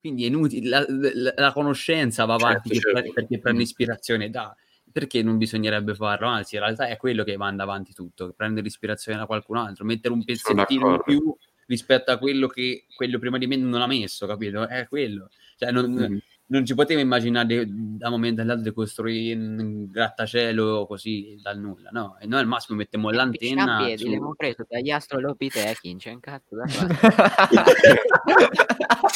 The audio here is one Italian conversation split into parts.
Quindi è inutile, la, la, la conoscenza va avanti Certo, certo. perché prende ispirazione da... Perché non bisognerebbe farlo? Anzi, in realtà è quello che manda avanti tutto, prendere ispirazione da qualcun altro, mettere un pezzettino in più rispetto a quello che quello prima di me non ha messo, capito? È quello. Cioè, non, Mhm. non ci potevo immaginare da un momento all'altro di costruire un grattacielo così dal nulla, no? E noi al massimo mettiamo l'antenna Piedi, su... l'abbiamo preso dagli astrolopitechi, c'è un cazzo da fare.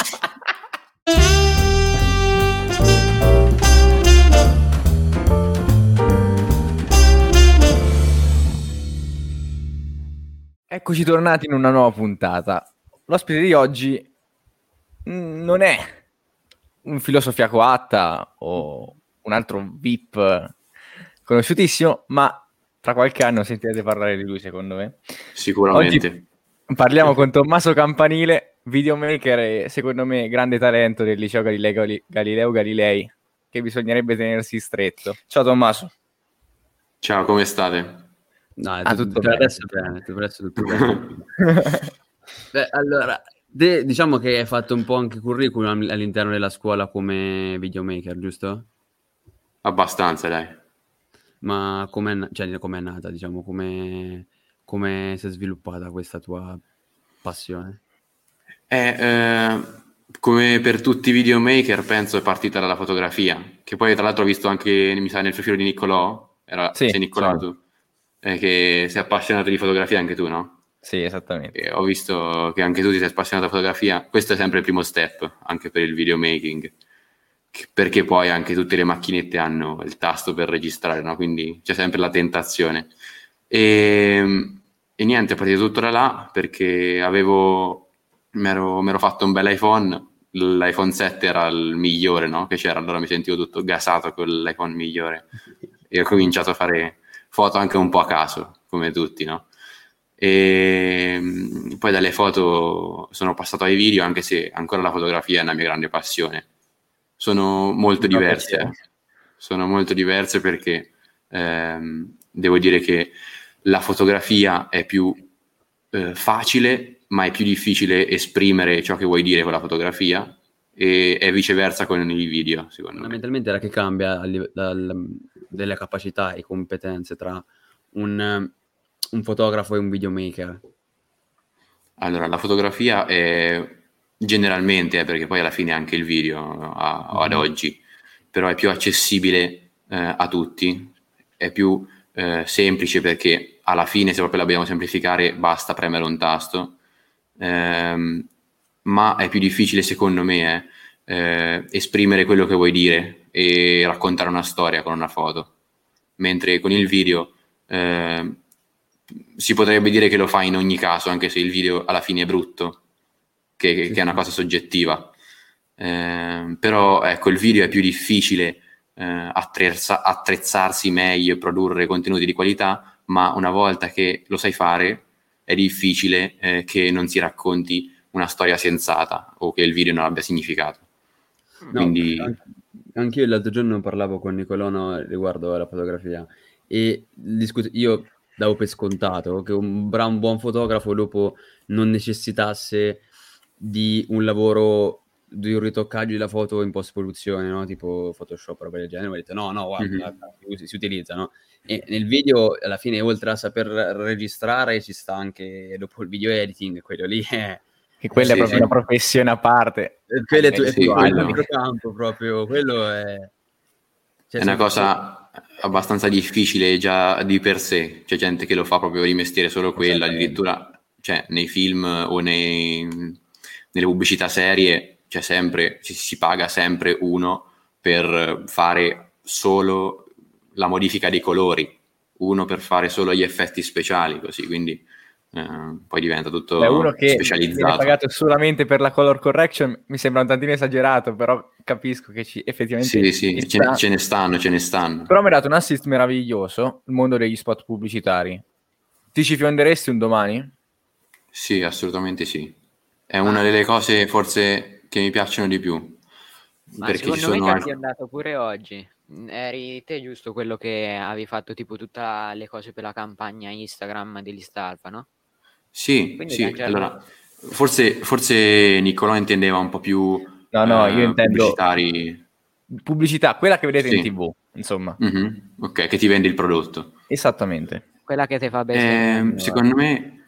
Eccoci tornati in una nuova puntata. L'ospite di oggi mm, non è un filosofia coatta o un altro VIP conosciutissimo, ma tra qualche anno sentirete parlare di lui, secondo me. Sicuramente. Oggi parliamo con Tommaso Campanile, videomaker e secondo me grande talento del liceo Galileo, Gali- Galileo Galilei, che bisognerebbe tenersi stretto. Ciao Tommaso. Ciao, come state? No, Ah, tutto per bene. adesso bene, per adesso tutto bene. Beh, allora, te, diciamo che hai fatto un po' anche curriculum all'interno della scuola come videomaker, giusto? Abbastanza, dai. Ma com'è, cioè, com'è nata, diciamo, come, come si è sviluppata questa tua passione? Eh, eh, come per tutti i videomaker, penso è partita dalla fotografia, che poi tra l'altro ho visto anche, mi sa, nel profilo di Niccolò, era Sì, sei Niccolò tu, eh, che sei appassionato di fotografia anche tu, no? Sì, esattamente. E ho visto che anche tu ti sei appassionato di fotografia, questo è sempre il primo step, anche per il videomaking, perché poi anche tutte le macchinette hanno il tasto per registrare, no? Quindi c'è sempre la tentazione. E, e niente, è partito tutto da là perché avevo, mi ero, mi ero fatto un bel iPhone, l'iPhone 7 era il migliore, no? Che c'era, allora mi sentivo tutto gasato con l'iPhone migliore e ho cominciato a fare foto anche un po' a caso, come tutti, no? E mm, poi dalle foto sono passato ai video, anche se ancora la fotografia è una mia grande passione. Sono molto diverse, eh. sono molto diverse perché ehm, devo dire che la fotografia è più eh, facile, ma è più difficile esprimere ciò che vuoi dire con la fotografia e è viceversa con i video, secondo me. Fondamentalmente era che cambia live- dal- delle capacità e competenze tra un, un fotografo e un videomaker. Allora, la fotografia è generalmente, eh, perché poi alla fine anche il video a- ad Mhm. oggi, però è più accessibile eh, a tutti, è più eh, semplice perché alla fine, se proprio la dobbiamo semplificare, basta premere un tasto, Ehm, ma è più difficile secondo me eh, eh, esprimere quello che vuoi dire e raccontare una storia con una foto, mentre con il video eh, si potrebbe dire che lo fai in ogni caso, anche se il video alla fine è brutto, che, che- che è una cosa soggettiva. Ehm, però ecco, il video è più difficile eh, attrezza- attrezzarsi meglio e produrre contenuti di qualità, ma una volta che lo sai fare è difficile eh, che non si racconti una storia sensata o che il video non abbia significato. No, Quindi an- anch'io l'altro giorno parlavo con Nicolono riguardo alla fotografia e discut- io davo per scontato che un, bra- un buon fotografo dopo non necessitasse di un lavoro di un ritoccaggio della foto in post-produzione, no? tipo Photoshop o roba del genere, ho detto no, no, guarda, Mhm. guarda, si, si utilizza, no? E nel video, alla fine, oltre a saper registrare, ci sta anche dopo il video editing, quello lì è... Che quella Sì, è proprio sì. una professione a parte. Eh, quello è, tu- è sì, tutto quello. altro campo proprio, quello è... cioè, è una cosa abbastanza difficile già di per sé, c'è gente che lo fa proprio di mestiere solo quello, Esattamente. addirittura cioè, nei film o nei- nelle pubblicità serie c'è sempre, ci si paga sempre uno per fare solo la modifica dei colori, uno per fare solo gli effetti speciali, così, quindi eh, poi diventa tutto Beh, uno che specializzato. pagato solamente per la color correction mi sembra un tantino esagerato, però capisco che ci effettivamente Sì, sì, ce ne, sta. ce ne stanno, ce ne stanno. Però mi ha dato un assist meraviglioso, il mondo degli spot pubblicitari. Ti ci fionderesti un domani? Sì, assolutamente sì. È una delle cose forse che mi piacciono di più. Ma perché ci secondo me sono ti ha andato pure oggi. Mm, Eri te giusto quello che avevi fatto tipo tutte le cose per la campagna Instagram degli Stalfa, no? Sì, Quindi sì, aggiornato. allora, forse, forse Niccolò intendeva un po' più No, no, io eh, intendo pubblicitari. pubblicità, quella che vedete in Sì. tv, insomma. Mhm, Ok, che ti vende il prodotto. Esattamente. Quella che ti fa Eh, bestemmiare. secondo me,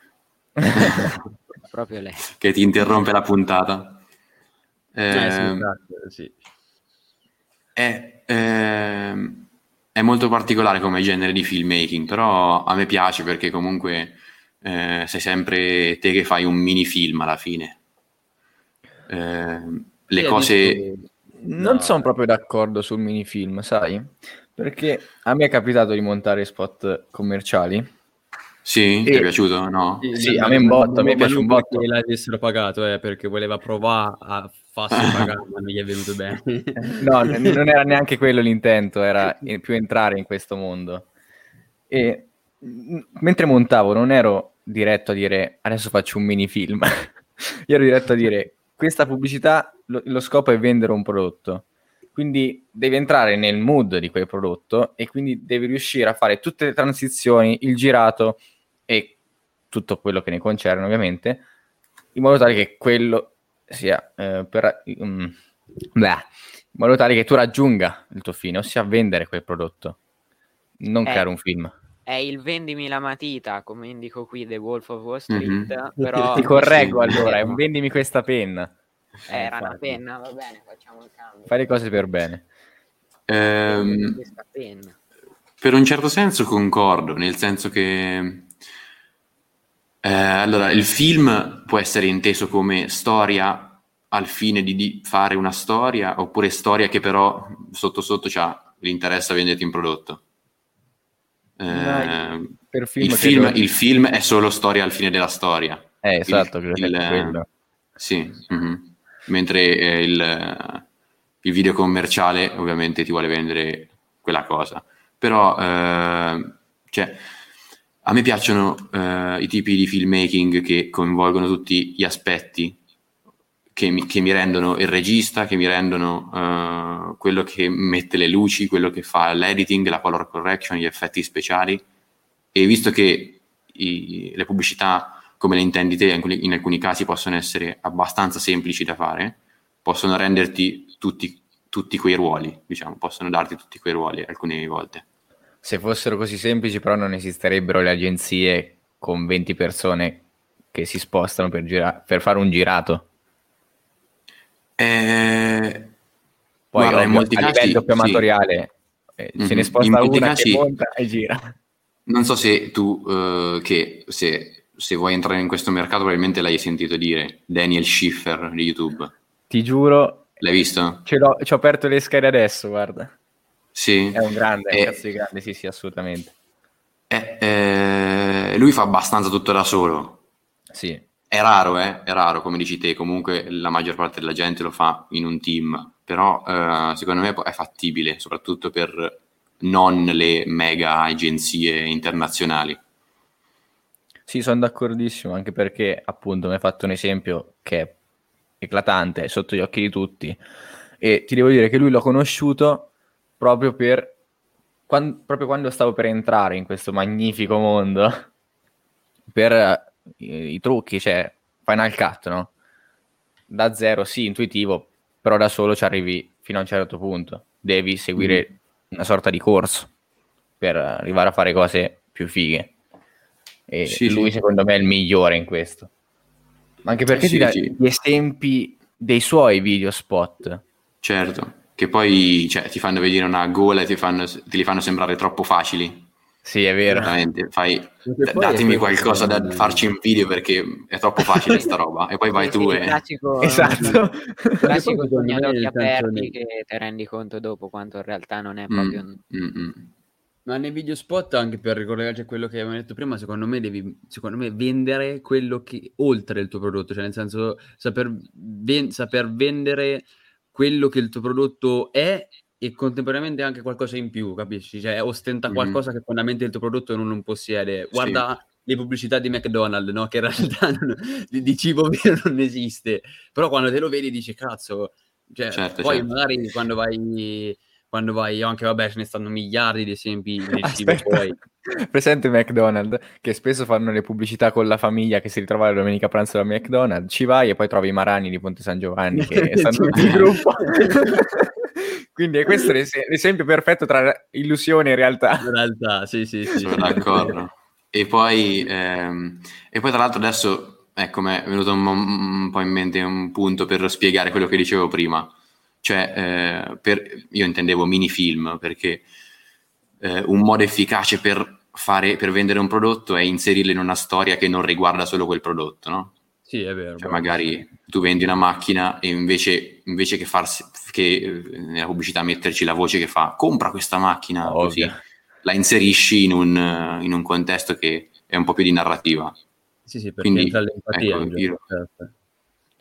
Proprio lei. che ti interrompe la puntata. Eh, sì, Ehm, esatto, sì. È, ehm, è molto particolare come genere di filmmaking, però a me piace perché comunque eh, sei sempre te che fai un mini film alla fine. Ehm, le Sì, cose... Non No. sono proprio d'accordo sul minifilm, sai? Perché a me è capitato di montare spot commerciali. Sì, ti E- è piaciuto? No? Sì, no, a me un botto, a me piace un botto. l'avessero pagato, eh, perché voleva provare a farsi pagare, ma non gli è venuto bene. No, non era neanche quello l'intento, era più entrare in questo mondo. E mentre montavo non ero diretto a dire adesso faccio un minifilm, io ero diretto a dire questa pubblicità, lo, lo scopo è vendere un prodotto. Quindi devi entrare nel mood di quel prodotto e quindi devi riuscire a fare tutte le transizioni, il girato e tutto quello che ne concerne ovviamente, in modo tale che quello sia eh, per, mm, beh, in modo tale che tu raggiunga il tuo fine, ossia vendere quel prodotto, non Eh. creare un film. È il vendimi la matita, come indico qui The Wolf of Wall Street, Mhm. però Ti correggo allora, è un vendimi questa penna. era una penna, va bene, facciamo il cambio. Fai le cose per bene. Ehm. Per un certo senso concordo, nel senso che eh, allora, il film può essere inteso come storia al fine di, di fare una storia, oppure storia che però sotto sotto c'ha l'interesse a venderti un prodotto. Eh, Dai, Per film, il, film, il film è solo storia al fine della storia. Eh, esatto, il- il- quello. Sì, mhm. mentre eh, il, il video commerciale ovviamente ti vuole vendere quella cosa. Però, eh, cioè, a me piacciono eh, i tipi di filmmaking che coinvolgono tutti gli aspetti che mi, che mi rendono il regista, che mi rendono eh, quello che mette le luci, quello che fa l'editing, la color correction, gli effetti speciali. E visto che i- le pubblicità, come le intendi te, in alcuni, in alcuni casi possono essere abbastanza semplici da fare, possono renderti tutti, tutti quei ruoli, diciamo, possono darti tutti quei ruoli alcune volte. Se fossero così semplici, però non esisterebbero le agenzie con 20 persone che si spostano per, gira- per fare un girato. Eh, Poi guarda, in ovvio, molti a casi, livello più sì. amatoriale eh, se Mhm. ne In sposta molti una casi- che monta e gira. Non so se tu, eh, che se, se vuoi entrare in questo mercato, probabilmente l'hai sentito dire, Daniel Schiffer di YouTube. Ti giuro, L'hai visto? ce l'ho, ci ho aperto le schede adesso, guarda. Sì. È un grande, è un cazzo di grande, sì, sì, assolutamente. eh, eh, lui fa abbastanza tutto da solo. Sì, È raro, eh? È raro, come dici te, comunque la maggior parte della gente lo fa in un team, però eh, secondo me è fattibile, soprattutto per non le mega agenzie internazionali. Sì, sono d'accordissimo, anche perché appunto mi hai fatto un esempio che è eclatante, è sotto gli occhi di tutti, e ti devo dire che lui l'ho conosciuto proprio per quan- proprio quando stavo per entrare in questo magnifico mondo, per eh, i, i trucchi, cioè Final Cut, no? Da zero, sì, intuitivo, però da solo ci arrivi fino a un certo punto, devi seguire una sorta di corso per arrivare a fare cose più fighe. E Sì, lui, sì. secondo me, è il migliore in questo. Ma anche perché Sì, ti dà gli esempi dei suoi video spot. Certo, che poi cioè, ti fanno vedere una gola e ti, fanno, te li fanno sembrare troppo facili. Sì, è vero. Veramente, fai, poi datemi qualcosa da farci in video perché è troppo facile sta roba. E poi vai Sì, tu sì, e... classico, Esatto. classico nel senso aperti che ti rendi conto dopo quanto in realtà non è Mm, proprio... mm, mm. Ma nei video spot, anche per ricollegarci a quello che avevamo detto prima, secondo me devi secondo me, vendere quello che oltre il tuo prodotto, cioè nel senso saper, ven- saper vendere quello che il tuo prodotto è e contemporaneamente anche qualcosa in più, capisci? Cioè ostenta qualcosa che fondamentalmente il tuo prodotto non, non possiede. Guarda le pubblicità di McDonald's, no? Che in realtà non- di, di cibo vero non esiste, però quando te lo vedi dici cazzo, cioè, Certo, poi certo. magari quando vai quando vai, anche vabbè, ce ne stanno miliardi di esempi nel cibo poi. Presente McDonald's, che spesso fanno le pubblicità con la famiglia che si ritrova la domenica a pranzo da McDonald's, ci vai e poi trovi i Marani di Ponte San Giovanni che stanno tutti in gruppo. Quindi è questo l'es- l'esempio perfetto tra illusione e realtà. In realtà, sì, sì, sì. Sono d'accordo. E poi, ehm, e poi tra l'altro adesso, ecco, mi è venuto un, un po' in mente un punto per spiegare quello che dicevo prima. Cioè, eh, per- io intendevo minifilm, perché eh, un modo efficace per, fare, per vendere un prodotto è inserirlo in una storia che non riguarda solo quel prodotto, no? Sì, è vero. Cioè, magari tu vendi una macchina e invece, invece che, farsi, che eh, nella pubblicità metterci la voce che fa compra questa macchina, così Ovvio. la inserisci in un, in un contesto che è un po' più di narrativa. Sì, sì, perché Quindi, entra l'empatia. ecco, io- certo.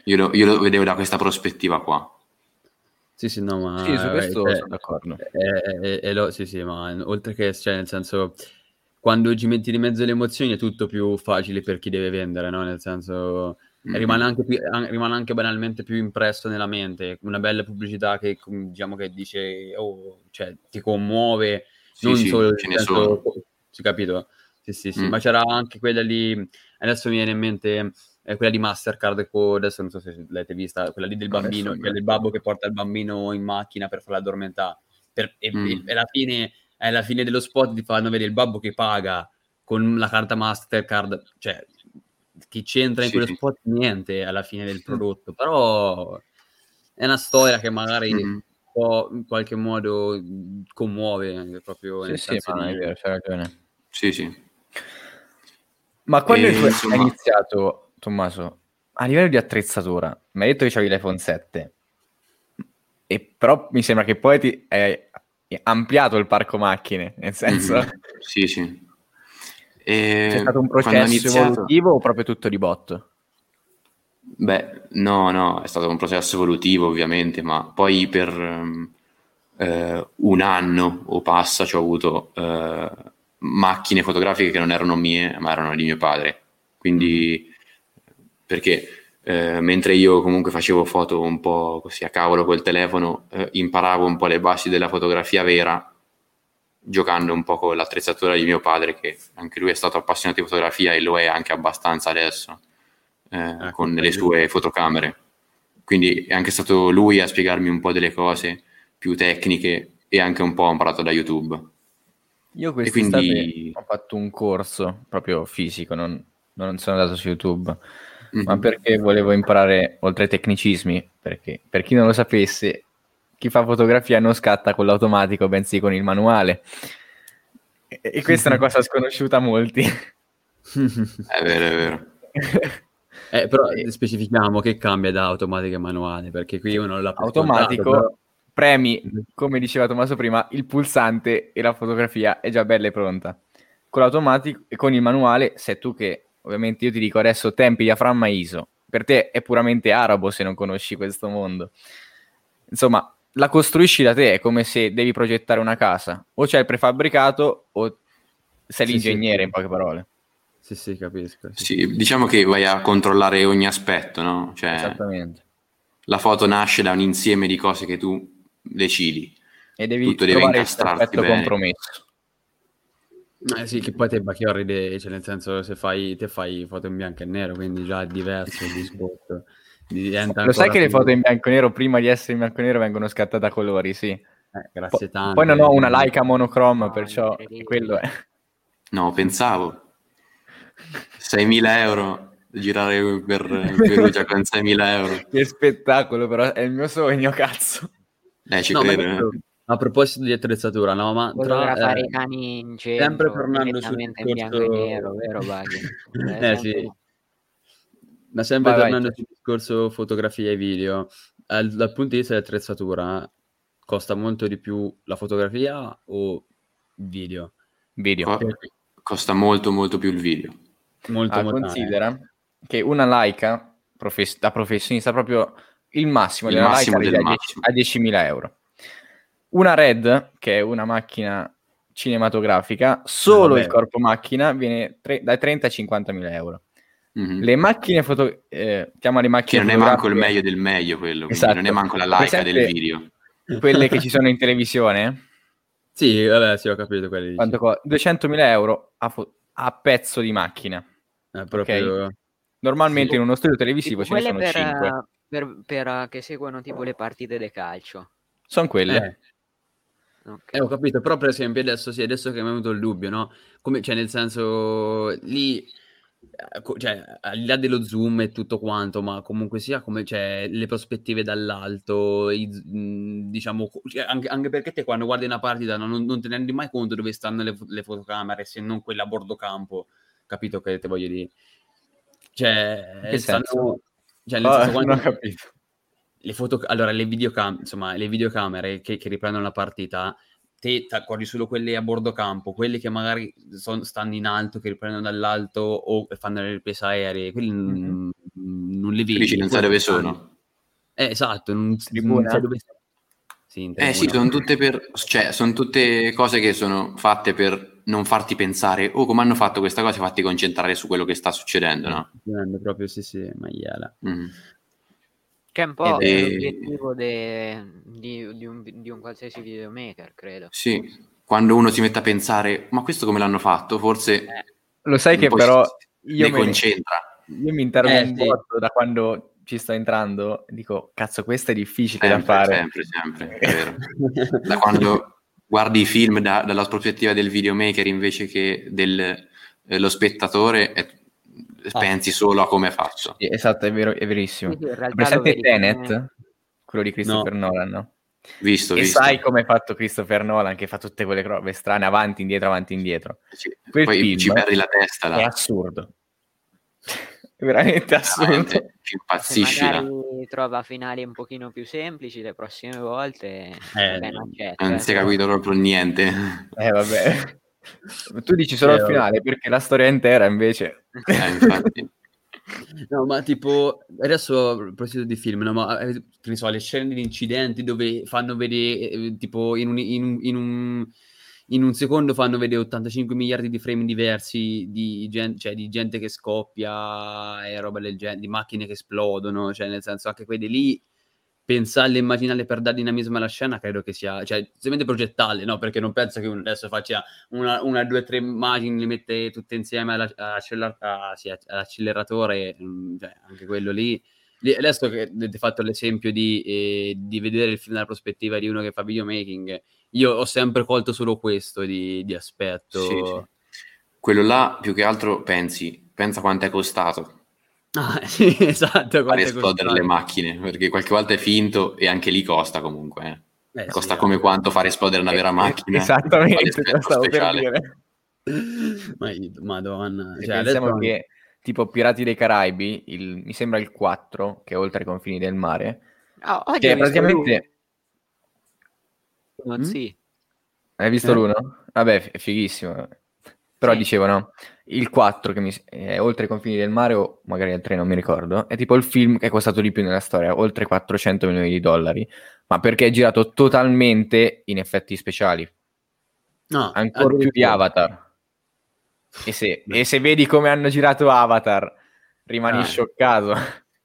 Io lo, io lo vedevo da questa prospettiva qua. Sì, sì, no, ma... Sì, su questo eh, sono d'accordo. è- è- è lo- sì, sì, ma oltre che, cioè, nel senso, quando ci metti di mezzo le emozioni è tutto più facile per chi deve vendere, no? Nel senso, Mm. rimane, anche più- an- rimane anche banalmente più impresso nella mente. Una bella pubblicità che, diciamo, che dice, oh, cioè, ti commuove, Sì, non sì, solo ce ne senso- sono. Sì, capito? Sì, sì, sì, Mm. ma c'era anche quella lì, adesso mi viene in mente eh, quella di Mastercard, adesso non so se l'avete vista, quella lì del No, bambino, adesso quella del babbo che porta il bambino in macchina per farlo addormentare. Per- e, Mm. e- alla fine, alla fine dello spot ti fanno vedere il babbo che paga con la carta Mastercard, cioè chi c'entra in Sì, quello spot niente alla fine del prodotto, però è una storia che magari Mhm. può in qualche modo commuove proprio Sì, sì, ma è vero, c'hai ragione. Sì, sì. Ma quando E, insomma- hai iniziato, Tommaso, a livello di attrezzatura, mi hai detto che avevi l'iPhone 7, e però mi sembra che poi ti hai ampliato il parco macchine, nel senso, Mhm. Sì, sì. E c'è stato un processo iniziato- evolutivo o proprio tutto di botto? Beh, no, no, è stato un processo evolutivo ovviamente, ma poi per ehm, eh, un anno o passa ci ho avuto eh, macchine fotografiche che non erano mie, ma erano di mio padre. Quindi, perché eh, mentre io comunque facevo foto un po' così a cavolo col telefono, eh, imparavo un po' le basi della fotografia vera, giocando un po' con l'attrezzatura di mio padre, che anche lui è stato appassionato di fotografia e lo è anche abbastanza adesso eh, Ecco, con le sue fotocamere. Quindi è anche stato lui a spiegarmi un po' delle cose più tecniche e anche un po' ho imparato da YouTube. Io quest'estate quindi- ho fatto un corso proprio fisico, non, non sono andato su YouTube, Mhm. ma perché volevo imparare oltre ai tecnicismi, perché per chi non lo sapesse, chi fa fotografia non scatta con l'automatico, bensì con il manuale. E, e questa è una cosa sconosciuta a molti. È vero, è vero. Eh, però specifichiamo che cambia da automatico e manuale, perché qui uno l'ha Automatico, però- premi, come diceva Tommaso prima, il pulsante e la fotografia è già bella e pronta. Con l'automatico e con il manuale, sei tu che, ovviamente io ti dico adesso tempi, diaframma, ISO. Per te è puramente arabo se non conosci questo mondo. Insomma, la costruisci da te, è come se devi progettare una casa. O c'è il prefabbricato o sei Sì, l'ingegnere, sì. in poche parole. Sì, sì, capisco. sì. Sì, diciamo che vai a controllare ogni aspetto, no? Cioè, Esattamente. la foto nasce da un insieme di cose che tu decidi. E devi tutto deve trovare il incastrarti perfetto bene. compromesso. Eh sì, che poi te Bacchiorri, cioè nel senso se fai, te fai foto in bianco e nero, quindi già è diverso il discorso. Lo sai che le più- foto in bianco e nero, prima di essere in bianco e nero, vengono scattate a colori, sì. Eh, grazie Po- tanto. Poi non ho una Leica monochrome, No, perciò incredibile. quello è. No, pensavo. 6.000 euro girare per Perugia con 6.000 euro. Che spettacolo, però è il mio sogno, cazzo. Eh, ci No, ma credo. Eh. a proposito di attrezzatura, no, ma tra, Fotografare eh, i cani in centro, sempre tornando sul direttamente in bianco e discorso- nero, vero Baghi? Eh, sì. Ma sempre Vai, vai, tornando sul discorso fotografia e video, al- dal punto di vista dell'attrezzatura, costa molto di più la fotografia o il video? Video. Co- costa molto, molto più il video. Molto, Ah, molto- considera che una Leica profes- da professionista proprio il massimo Il della massimo Leica del 10 a 10.000 euro. Una Red, che è una macchina cinematografica, solo il corpo macchina viene tre- dai 30 ai 50.000 euro. Mhm. Le macchine foto... Eh, chiama le Che macchine non è manco il meglio del meglio quello, Esatto. non è manco la laica del video. quelle che ci sono in televisione, Sì, vabbè, sì, ho capito quelli dici. quanto co- 200.000 euro a, fo- a pezzo di macchina. Eh, proprio... Normalmente Sì. in uno studio televisivo Tipo ce ne sono quelle per, 5. eh, per, per, eh, che seguono tipo le partite di calcio. Sono quelle. Eh, Ok. eh, ho capito, però per esempio adesso sì, adesso che mi è venuto il dubbio, no? Come, cioè, nel senso, lì, eh, cioè, al di là dello zoom e tutto quanto, ma comunque sia, come, cioè, le prospettive dall'alto, i diciamo, cioè, anche, anche perché te quando guardi una partita non, non te ne rendi mai conto dove stanno le, le fotocamere, se non quelle a bordo campo, capito che te voglio dire? Cioè, stanno- cioè, nel Ah, senso, quando- non ho capito. Le foto, allora le, videocam- insomma, le videocamere che, che riprendono la partita, te ti accorgi solo quelle a bordo campo, quelle che magari son- stanno in alto, che riprendono dall'alto o fanno le riprese aeree, quelli non- non le vedi. Dici, non sai dove sono. Eh, esatto, non, non sai dove Sì, in Eh sì, sono tutte, per, cioè, sono tutte cose che sono fatte per non farti pensare, oh, come hanno fatto questa cosa, fatti concentrare su quello che sta succedendo, no? Proprio, sì, sì, maiala. Mm. Che è un po' è- l'obiettivo de- di, di un, di un qualsiasi videomaker, credo. Sì, quando uno si mette a pensare, ma questo come l'hanno fatto? Forse Eh, Lo sai che po' però si- io me- concentra. Io mi interrogo Eh, un sì. botto da quando ci sto entrando. Dico, cazzo, questo è difficile da Sempre, fare. sempre, sempre, è vero. Da quando guardi i film da- dalla prospettiva del videomaker invece che dello spettatore, e Ah. pensi solo a come fatto. Sì, esatto, è, vero, è verissimo. Presente Tenet, come- quello di Christopher Nolan, no? Visto, E visto. sai come è fatto Christopher Nolan, che fa tutte quelle robe strane, avanti, indietro, avanti, indietro. Sì, Quel Poi film ci perdi la testa là. È assurdo. È veramente assurdo. Veramente, impazzisci magari trova finali un pochino più semplici le prossime volte, Eh, no. accetto, Non eh. si è capito proprio niente. Eh, vabbè. Tu dici solo Eh, vabbè. finale, perché la storia intera invece... Eh. No, ma tipo, adesso a proposito di film, no, ma eh, che ne so, le scene di incidenti dove fanno vedere, eh, tipo, in un, in un- in un- in un secondo fanno vedere 85 miliardi di frame diversi di, gen- cioè, di gente che scoppia e roba del genere, di macchine che esplodono, cioè nel senso anche quelli lì, pensarle, immaginarle per dare dinamismo alla scena, credo che sia, cioè, semplicemente progettarle, no? Perché non penso che adesso faccia una, una, due, tre immagini, le mette tutte insieme alla- all'acceler- ah, sì, all'acceleratore, mm, cioè, anche quello lì. Lì- Adesso che avete fatto l'esempio di, eh, di vedere il film dalla prospettiva di uno che fa videomaking, io ho sempre colto solo questo di, di aspetto. Sì, sì. Quello là, più che altro, pensi, pensa quanto è costato Ah, sì, esatto. fare esplodere costato. le macchine, perché qualche volta è finto e anche lì costa comunque. eh. Eh, Costa sì, come eh. quanto fare esplodere una vera Eh, macchina. Esattamente, lo stavo per dire. Ma- Madonna. E Cioè, pensiamo adesso- che tipo Pirati dei Caraibi, il- mi sembra il 4, che è oltre i confini del mare, Ah, oggi che praticamente... l'uno, Mm? sì. Hai visto Eh? l'uno? Vabbè, è fighissimo. Però Sì. dicevano, il 4 che mi, è oltre i confini del mare o magari il 3, non mi ricordo, è tipo il film che è costato di più nella storia, oltre 400 milioni di dollari, ma perché è girato totalmente in effetti speciali, No, ancora più di. Avatar. E se, e se vedi come hanno girato Avatar, rimani Ah. scioccato.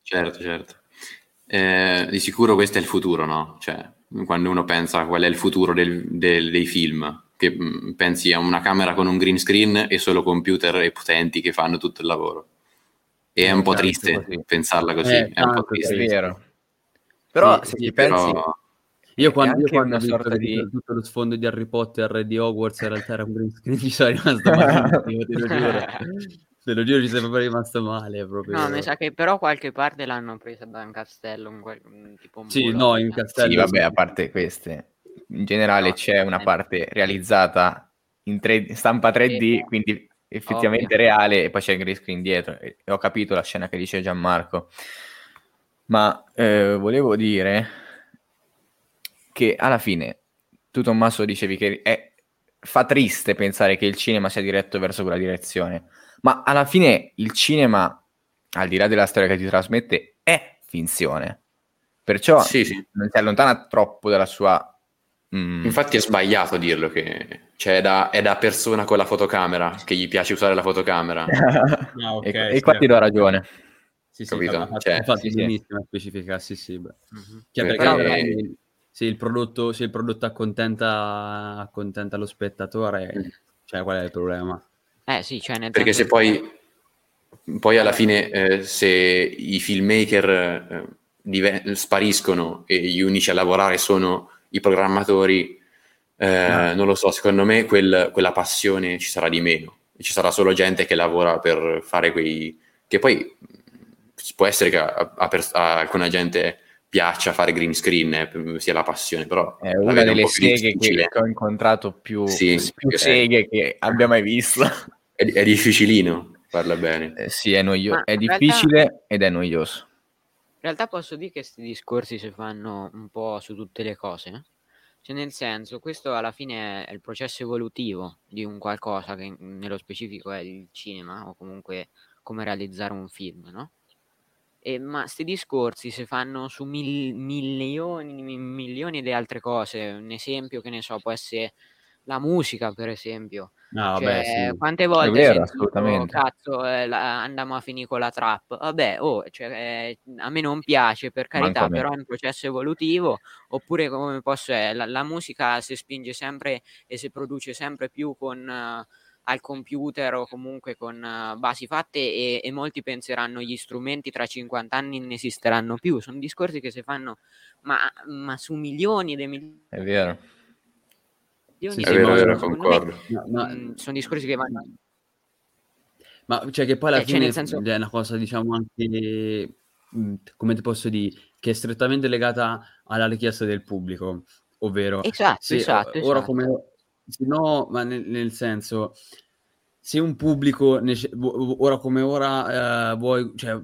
Certo, certo. Eh, di sicuro questo è il futuro, no? Cioè, quando uno pensa qual è il futuro del- del- dei film, che pensi a una camera con un green screen e solo computer e potenti che fanno tutto il lavoro. E è un po' Tanto triste così. pensarla così, Eh, è un po' È triste. triste. vero. Però Sì, se ci pensi... Però Io È quando, io quando ho visto di- tutto- lo sfondo di Harry Potter e di Hogwarts in realtà era un green screen, ci sono rimasto malissimo, te lo giuro. Te lo giuro, ci sei proprio rimasto male. Proprio. No, mi sa che però qualche parte l'hanno presa da un castello, un, quel- un- tipo un Sì, muro, no, in eh. castello. Sì, vabbè, a parte queste, in generale No, c'è una parte realizzata in 3D stampa 3D, Sì. quindi effettivamente Ovvio. reale, e poi c'è il green screen dietro. E ho capito la scena che dice Gianmarco. Ma eh, volevo dire che alla fine tu Tommaso dicevi che è- fa triste pensare che il cinema sia diretto verso quella direzione, ma alla fine il cinema, al di là della storia che ti trasmette, è finzione. Perciò Sì, sì. non si allontana troppo dalla sua... mm, Infatti è sbagliato dirlo che cioè, è, da, è da persona con la fotocamera che gli piace usare la fotocamera. Ah, ok, e, sì, e qua ti do ragione. Sì, sì, Capito? fatto- Cioè, ha fatto sì, sì. benissimo a specificare, sì, sì. beh. Mhm. Cioè, perché Però- magari- se il prodotto, se il prodotto accontenta, accontenta lo spettatore, Mm. cioè qual è il problema? Eh sì, cioè nel Perché se poi, poi alla fine eh, se i filmmaker eh, dive- spariscono e gli unici a lavorare sono i programmatori, eh, Ah. non lo so, secondo me quel- quella passione ci sarà di meno. Ci sarà solo gente che lavora per fare quei... che poi mh, può essere che a, a a alcuna gente piaccia fare green screen, eh, sia la passione, però È una un delle più seghe che, difficile. che ho incontrato più, Sì, più seghe che abbia mai visto. È, è difficilino farla bene. Eh, sì, è, noio- Ma è in realtà- difficile ed è noioso. In realtà posso dire che questi discorsi si fanno un po' su tutte le cose. Cioè, nel senso, questo alla fine è il processo evolutivo di un qualcosa che in- nello specifico è il cinema o comunque come realizzare un film, no? E, ma questi discorsi si fanno su mil- milioni, mi- milioni di altre cose. Un esempio che ne so, può essere la musica, per esempio. No, vabbè, Cioè, sì. quante volte vero, sentito, assolutamente. cazzo, eh, la- andiamo a finire con la trap. Vabbè, oh, cioè, eh, a me non piace, per carità, però è un processo evolutivo. Oppure, come posso dire, la, la musica si spinge sempre e si produce sempre più con eh, al computer o comunque con eh, basi fatte e, e molti penseranno gli strumenti tra 50 anni non esisteranno più. Sono discorsi che si fanno, ma, ma su milioni e milioni È vero. Sì, di sì, È vero, vero, me, concordo. Ma- ma- mm, sono discorsi che vanno Ma cioè che poi alla Eh, cioè, fine nel senso- è una cosa, diciamo, anche, mh, come ti posso dire, che è strettamente legata alla richiesta del pubblico, ovvero Esatto, se esatto, ora esatto. come se no, ma nel, nel senso se un pubblico nece- ora come ora eh, vuoi, cioè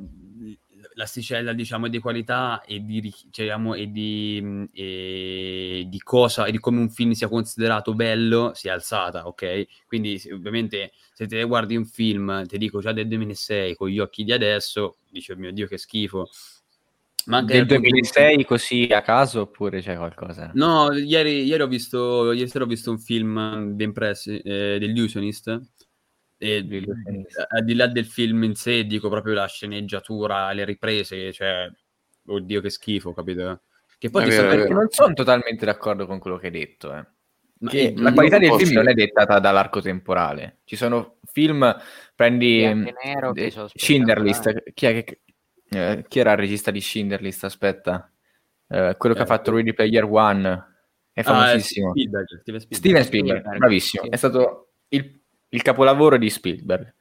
l'asticella diciamo di qualità e di, cioè, diciamo, e di, e di cosa e di come un film sia considerato bello si è alzata, ok? Quindi se- ovviamente se te guardi un film, ti dico già del 2006 con gli occhi di adesso, dici oh mio Dio che schifo. Ma anche Del dal punto di vista- 2006 così a caso oppure c'è qualcosa? No, ieri, ieri ho visto, ieri sera ho visto un film The Impress, eh, dell'Illusionist e al di là del film in sé dico proprio la sceneggiatura, le riprese, cioè oddio che schifo, capito? Che poi vero, vero. non sono totalmente d'accordo con quello che hai detto. eh. ma- Che eh, la qualità del film non è dettata dall'arco temporale. Ci sono film, prendi e nero eh, sono Schindler List. spettacolari. Chi, è che- eh, chi era il regista di Schindler List? Aspetta, Eh, quello che ha Eh, fatto Ready Player One è Ah, famosissimo. eh, Spielberg, Steven Spielberg. Steven Spielberg, Spielberg, bravissimo. sì. È stato il, il capolavoro di Spielberg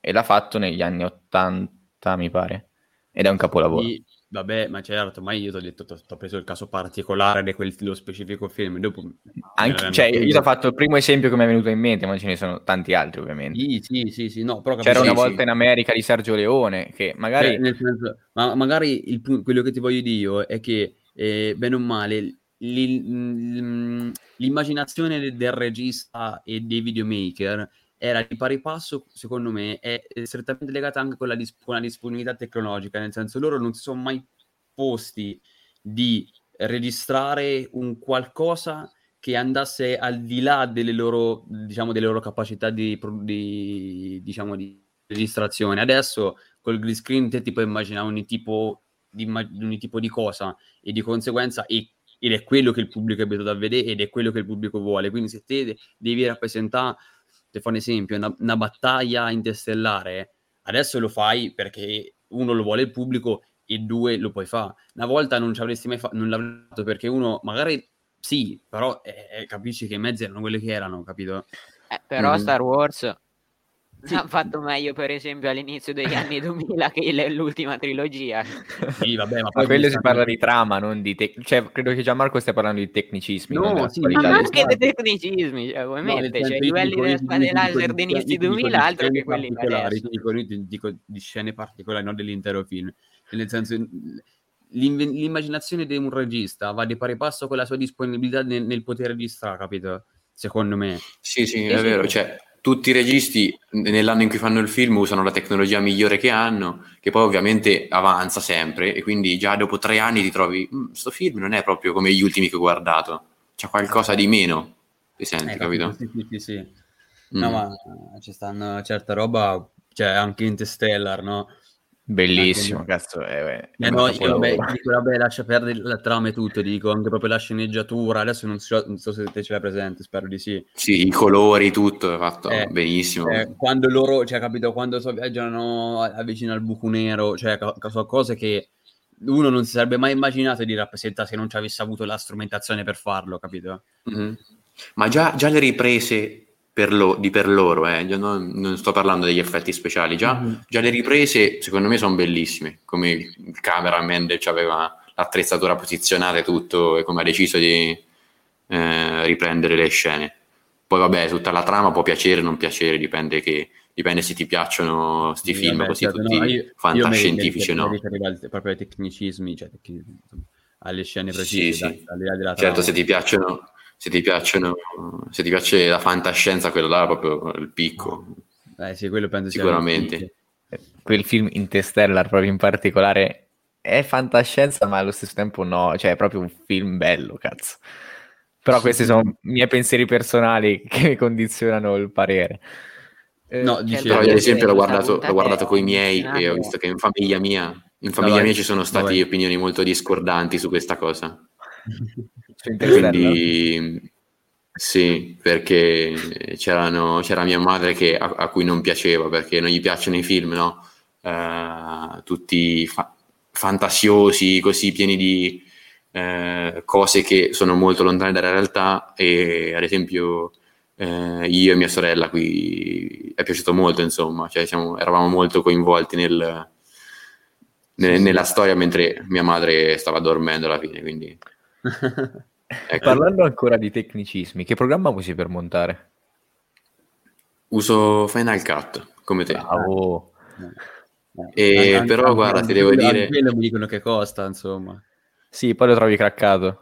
e l'ha fatto negli anni 80, mi pare. Ed è un capolavoro. Sì, vabbè, ma certo, ma io ti ho detto, ti ho preso il caso particolare di dello specifico film, dopo Anche- cioè, io ti ho fatto il primo esempio che mi è venuto in mente, ma ce ne sono tanti altri, ovviamente. Sì, sì, sì, sì, no, però C'era capisci- una sì, volta sì. in America di Sergio Leone, che magari Cioè, nel senso, ma magari il quello che ti voglio dire io è che, eh, bene o male, mm, l'immaginazione de- del regista e dei videomaker era di pari passo, secondo me, è è strettamente legata anche con la, dis- con la disponibilità tecnologica, nel senso loro non si sono mai posti di registrare un qualcosa che andasse al di là delle loro, diciamo, delle loro capacità di, di, diciamo, di registrazione. Adesso col green screen te ti puoi immaginare ogni tipo di, ogni tipo di cosa e di conseguenza e- ed è quello che il pubblico è abituato a vedere ed è quello che il pubblico vuole. Quindi se te de- devi rappresentare, ti fa un esempio, una, una battaglia interstellare, adesso lo fai perché uno lo vuole il pubblico e due lo puoi fare. Una volta non ci avresti mai fatto, non l'avrei fatto perché uno magari sì, però eh, eh, capisci che i mezzi erano quelli che erano, capito? Eh, però Mhm. Star Wars Sì. ha fatto meglio, per esempio, all'inizio degli anni 2000 che l'ultima trilogia. Sì, vabbè, ma poi quello si parla di trama, non di tec- cioè credo che Gianmarco stia parlando di tecnicismi. No, sì, Ma anche dei tecnicismi, cioè, No, nel ovviamente, senso, cioè, io i livelli delle spade laser di- degli inizi ti dico di 2000 altro scene che quelli di adesso. dico, dico di scene particolari, non dell'intero film. Nel senso, l'immaginazione di un regista va di pari passo con la sua disponibilità nel, nel poter registrare, capito? Secondo me. Sì, sì, è vero. Cioè, tutti i registi nell'anno in cui fanno il film usano la tecnologia migliore che hanno, che poi ovviamente avanza sempre, e quindi già dopo tre anni ti trovi, "Mm, sto film non è proprio come gli ultimi che ho guardato, c'è qualcosa di meno, ti senti, Eh, capito? Sì, sì, sì, sì. Mm. No, ma ci stanno certa roba, cioè anche Interstellar, no? Bellissimo, Anche- cazzo. Eh un no, io, vabbè, dico, vabbè, lascia perdere la trama e tutto, dico anche proprio la sceneggiatura. Adesso non so, non so se te ce l'hai presente, spero di sì. Sì, i colori, tutto è fatto Eh, benissimo. Eh, quando loro, cioè, capito, quando so, viaggiano a- vicino al buco nero, cioè, sono cose che uno non si sarebbe mai immaginato di rappresentare se non ci avesse avuto la strumentazione per farlo, capito? Mhm. Ma già, già le riprese per, lo- di per loro, eh, non, non sto parlando degli effetti speciali, già, Mhm. già le riprese secondo me sono bellissime, come il cameraman aveva l'attrezzatura posizionata e tutto, e come ha deciso di eh, riprendere le scene. Poi vabbè, tutta la trama può piacere o non piacere, dipende, che, dipende se ti piacciono sti Sì, film vabbè, così certo, tutti no, io- fantascientifici, mi- no? proprio ai tecnicismi, cioè, alle scene Sì, precise, sì. dai, là della Certo, se ti piacciono, se ti piacciono, se ti piace la fantascienza, quello là è proprio il picco, Eh sì, quello penso sicuramente. Quel film Interstellar, proprio in particolare, è fantascienza, ma allo stesso tempo no. Cioè, è proprio un film bello, cazzo. Però questi sono i miei pensieri personali che mi condizionano il parere. Eh, No, Cioè, dicevo- Però io ad esempio l'ho guardato, l'ho guardato con i miei e ho visto che in famiglia mia, in famiglia Vai, mia ci sono stati vai. opinioni molto discordanti su questa cosa. Quindi sì, perché c'erano, c'era mia madre che, a, a cui non piaceva perché non gli piacciono i film, no? Eh, tutti fa- fantasiosi, così pieni di eh, cose che sono molto lontane dalla realtà. E ad esempio eh, io e mia sorella qui è piaciuto molto, insomma, cioè siamo- eravamo molto coinvolti nel- ne- nella storia mentre mia madre stava dormendo alla fine, quindi ecco. Parlando ancora di tecnicismi, che programma usi per montare? uso Final Cut come te. Bravo. E Anche- però, anche- guarda, anche ti devo dire- quello mi dicono che costa, insomma. Sì, poi lo trovi craccato.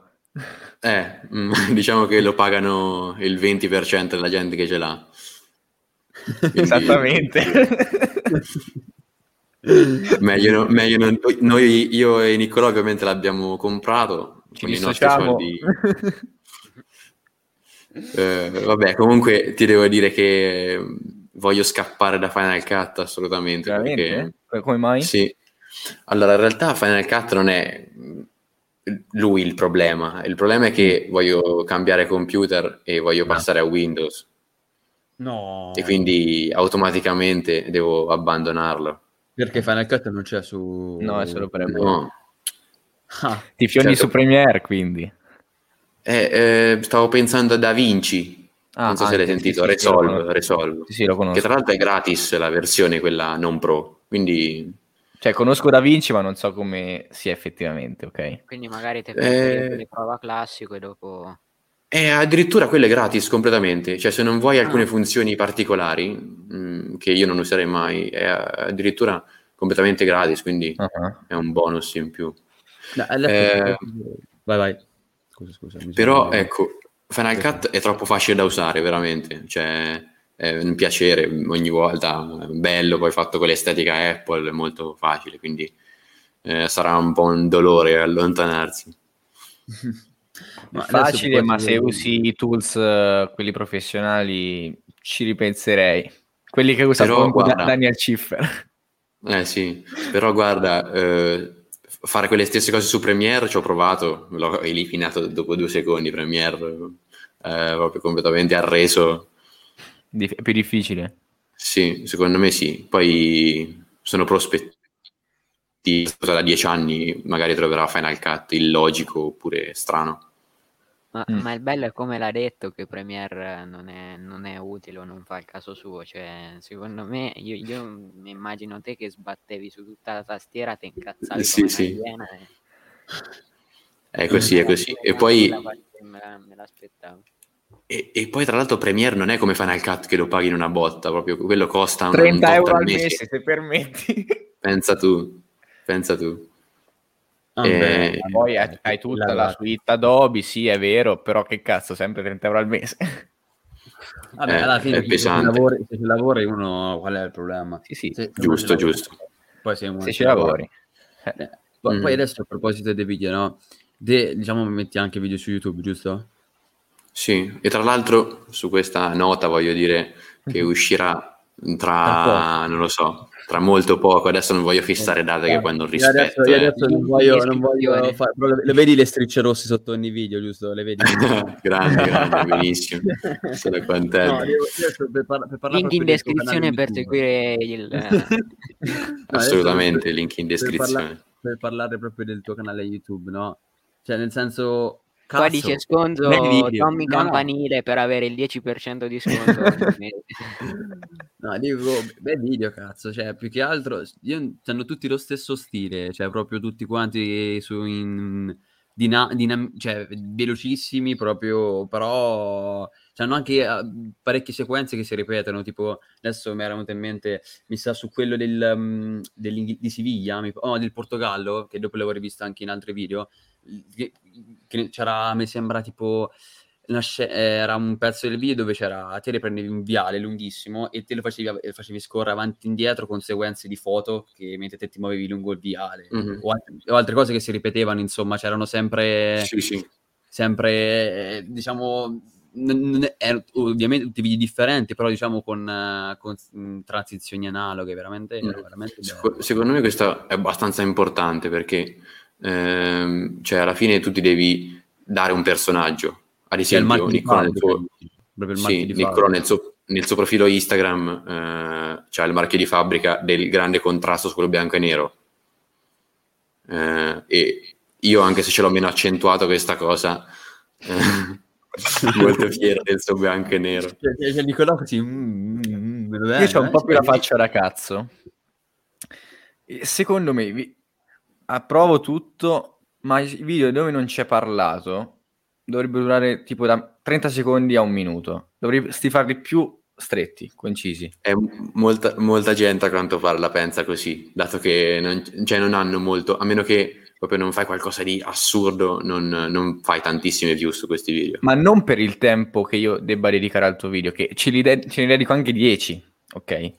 Eh, mm, diciamo che lo pagano il 20% della gente che ce l'ha. Quindi- Esattamente. Meglio, meglio non- noi, io e Niccolò ovviamente l'abbiamo comprato Ci con i nostri dissociamo. soldi. Eh, vabbè, comunque ti devo dire che mm, voglio scappare da Final Cut assolutamente. perché-? Come mai? Sì. Allora, in realtà Final Cut non è mh, lui il problema. Il problema è che voglio cambiare computer e voglio passare a Windows No. e quindi automaticamente devo abbandonarlo. Perché Final Cut non c'è su... No, è solo per No. Ah, Ti Certo. su Premiere, quindi. Eh, eh, stavo pensando a Da Vinci. Ah, non so se l'hai anche, sì, sentito, sì, sì, Resolve, conosco. Resolve. Sì, sì, lo Che conosco. tra l'altro è gratis la versione, quella non pro. Quindi Cioè, conosco Da Vinci, ma non so come sia effettivamente, ok? Quindi magari te Eh. fai di prova classico e dopo... E addirittura quello è gratis completamente, cioè se non vuoi alcune Ah. funzioni particolari, mh, che io non userei mai, è addirittura completamente gratis, quindi Ah, è un bonus in più. No, Eh, Vai, vai. Scusa, scusa. Però sono- ecco, Final Cut è troppo facile da usare, veramente, cioè è un piacere ogni volta, bello, poi fatto con l'estetica Apple, è molto facile, quindi eh, sarà un po' un dolore allontanarsi. Ma facile, ma se usi i tools, eh, quelli professionali, ci ripenserei. Quelli che usa Daniel Schiffer. Eh sì, però guarda, eh, fare quelle stesse cose su Premiere ci ho provato, l'ho eliminato dopo due secondi, Premiere eh, proprio completamente arreso. Dif- è più difficile. Sì, secondo me sì. Poi sono prospetti da dieci anni, magari troverà Final Cut illogico oppure strano. Ma, Mm. ma il bello è come l'ha detto che Premiere non è, non è utile o non fa il caso suo. Cioè, secondo me, io, io mi immagino te che sbattevi su tutta la tastiera, te incazzavi Sì, come sì. una iena e- È così, è così. E poi, parte Me, la- me l'aspettavo. e, e poi tra l'altro Premiere non è come Final Cut che lo paghi in una botta, proprio quello costa un, 30 un tot euro al al mese. mese, se permetti. Pensa tu, pensa tu. Ah, Eh, beh, Poi hai, hai tutta la, la- suite Adobe, sì, è vero, però che cazzo, sempre 30 euro al mese. Vabbè, Eh, alla fine è se lavori, se ci lavori uno qual è il problema? Sì, sì, Se- se Giusto, giusto. Poi se, se ci lavori. Eh, poi- Mm. Poi adesso a proposito dei video, no? De- diciamo metti anche video su YouTube, giusto? Sì, e tra l'altro su questa nota voglio dire che uscirà Tra, non lo so, tra molto poco. Adesso non voglio fissare date che poi non Io adesso, rispetto. io eh. adesso non voglio, non voglio fare- le, le vedi le strisce rosse sotto ogni video, giusto? Le vedi? grande, grande, benissimo. Sono contento. No, per, par- per Link in descrizione per seguire il... No, Assolutamente, per- link in per descrizione. parla- Per parlare proprio del tuo canale YouTube, no? Cioè, nel senso... Qua cazzo, dice sconto. Tommy No, no. Campanile per avere il 10% di sconto. No, dico, beh, video, cazzo, cioè, più che altro, io, hanno tutti lo stesso stile, cioè, proprio tutti quanti su in, dina- dinam- cioè, velocissimi, proprio, però, hanno anche eh, parecchie sequenze che si ripetono, tipo, adesso mi era venuto in mente, mi sa su quello del, dell'Inghi- di Siviglia, mi- oh, del Portogallo, che dopo l'avevo rivisto anche in altri video, che, che c'era, mi sembra, tipo era un pezzo del video dove c'era te le prendevi un viale lunghissimo e te lo facevi, facevi scorrere avanti e indietro con sequenze di foto che mentre te ti muovevi lungo il viale Mhm. o, alt- o altre cose che si ripetevano insomma c'erano sempre Sì, sì. sempre eh, diciamo erano ovviamente tutti video differenti però diciamo con, con transizioni analoghe veramente, Mm. veramente. Seco- Secondo me questo è abbastanza importante perché ehm, cioè alla fine tu ti devi dare un personaggio. Ad C'è esempio, Niccolò nel suo, sì, nel suo, nel suo profilo Instagram eh, c'ha il marchio di fabbrica del grande contrasto su quello bianco e nero. Eh, e io, anche se ce l'ho meno accentuato questa cosa, eh, molto fiero del suo bianco e nero. Cioè, cioè, cioè, Nicolò così mm, mm, mm, bene, Io ho un eh, po' più la cioè, faccia da cazzo. Secondo me, vi- approvo tutto, ma i video dove non c'è parlato dovrebbero durare tipo da 30 secondi a un minuto. Dovresti farli più stretti, concisi. E molta, molta gente a quanto pare la pensa così, dato che non, cioè non hanno molto, a meno che proprio non fai qualcosa di assurdo, non, non fai tantissime views su questi video. Ma non per il tempo che io debba dedicare al tuo video, che ce, li de- ce ne dedico anche 10, ok?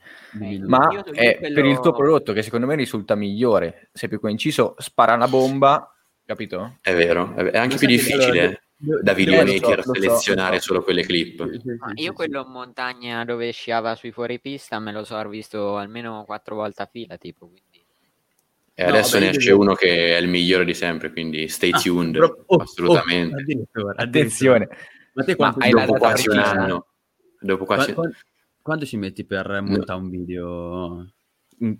Ma Io- io è quello- per il tuo prodotto che secondo me risulta migliore. Sei più conciso, spara una bomba, capito? È vero, è, anche Ma più difficile allora, da videomaker so, so, selezionare lo so. solo quelle clip. Sì, sì, Ma sì, io quello in montagna dove sciava sui fuoripista me lo so visto almeno quattro volte a fila, tipo, quindi... E No, adesso vabbè, ne esce devo- uno che è il migliore di sempre, quindi stay Ah, tuned, pro- oh, assolutamente. oh, addirittura, Attenzione. addirittura. Ma te quanto, hai ci la Dopo quasi un anno, dopo qua- quasi... qua- quanto ci metti per montare un video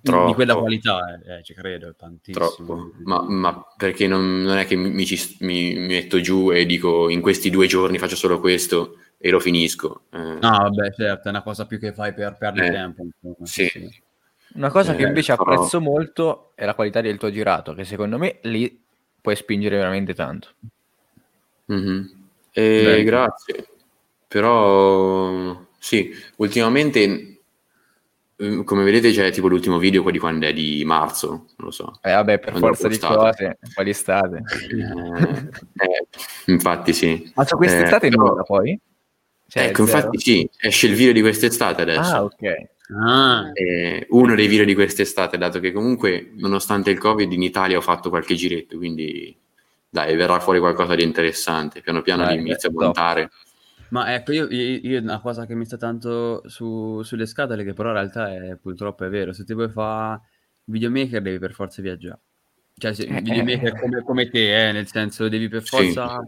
Troppo. di quella qualità? Eh, ci credo, tantissimo. Troppo, ma, ma perché non, non è che mi, ci- mi- mi metto giù e dico in questi due giorni faccio solo questo e lo finisco. Eh, No, vabbè, certo, è una cosa più che fai per perdere Eh, tempo. insomma, sì. Una cosa che Eh, invece però- apprezzo molto è la qualità del tuo girato, che secondo me lì puoi spingere veramente tanto. Mhm. Eh, grazie, però sì, ultimamente, eh, come vedete, c'è tipo l'ultimo video, quello di quando è di marzo, non lo so. Eh vabbè, per Quando forza di cose, quali estate. Eh, eh, infatti sì. Ma su quest'estate Eh, però- nulla poi? Cioè, ecco, infatti sì, esce il video di quest'estate adesso. Ah, ok. Ah, Eh, uno dei video di quest'estate, dato che comunque, nonostante il Covid, in Italia ho fatto qualche giretto, quindi dai, verrà fuori qualcosa di interessante. Piano piano Dai, inizio a beh, top. montare. ma ecco, io, io- una cosa che mi sta tanto su- sulle scatole, che però in realtà è purtroppo è vero, se ti vuoi fare videomaker devi per forza viaggiare. Cioè, se, Eh, videomaker eh. come, come te, eh, nel senso, devi per Sì. forza...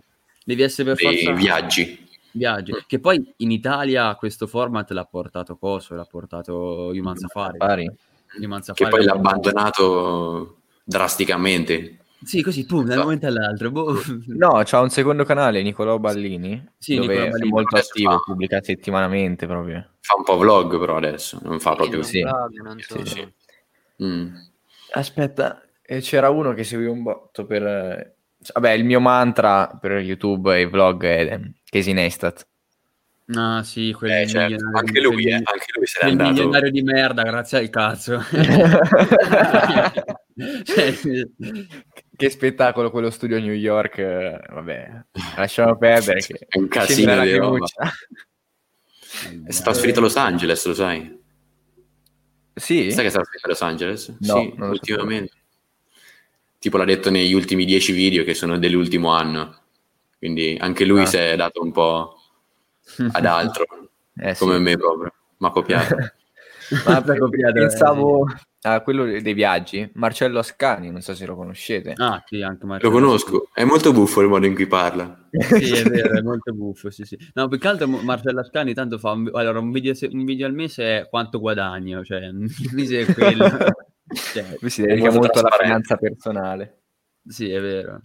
Devi essere per Dei forza... viaggi. Viaggi. Che poi in Italia questo format l'ha portato Coso, l'ha portato Human Safari. Pari. Human Che Safari poi l'ha abbandonato drasticamente. Sì, così, pum, da un momento all'altro. boh. No, c'ha un secondo canale, Nicolò Ballini, Sì, dove Nicolò è Ballini. molto attivo, fa- pubblica settimanalmente proprio. Fa un po' vlog però adesso, non fa proprio... Sì. blog, non Sì, solo. sì. Mm. Aspetta, e c'era uno che seguiva un botto per... eh, Vabbè, il mio mantra per YouTube e i vlog è eh, Casey Neistat. Ah, sì, quel Eh, certo. Anche lui, quel- eh, anche lui se n'è andato. milionario di merda, grazie al cazzo. Cioè, che spettacolo quello studio a New York, eh, vabbè, lasciamo perdere che È un casino di roba. lagrimuccia. È stato trasferito a Los Angeles, lo sai? Sì? Sai che è stato trasferito a Los Angeles? No, sì, ultimamente. Tipo l'ha detto negli ultimi dieci video che sono dell'ultimo anno. Quindi anche lui Ah. si è dato un po' ad altro, Eh, sì. come me proprio. Ma copiato. Ma copiato, eh. pensavo a quello dei viaggi, Marcello Ascani, non so se lo conoscete. Ah, sì, anche Lo Marcello. conosco, è molto buffo il modo in cui parla. Sì, è vero, è molto buffo, sì, sì. No, più che altro Marcello Ascani tanto fa un, allora, un, video, un video al mese è quanto guadagno, cioè il mese è quello. Cioè, Lui si dedica molto molto alla finanza personale. sì, è vero.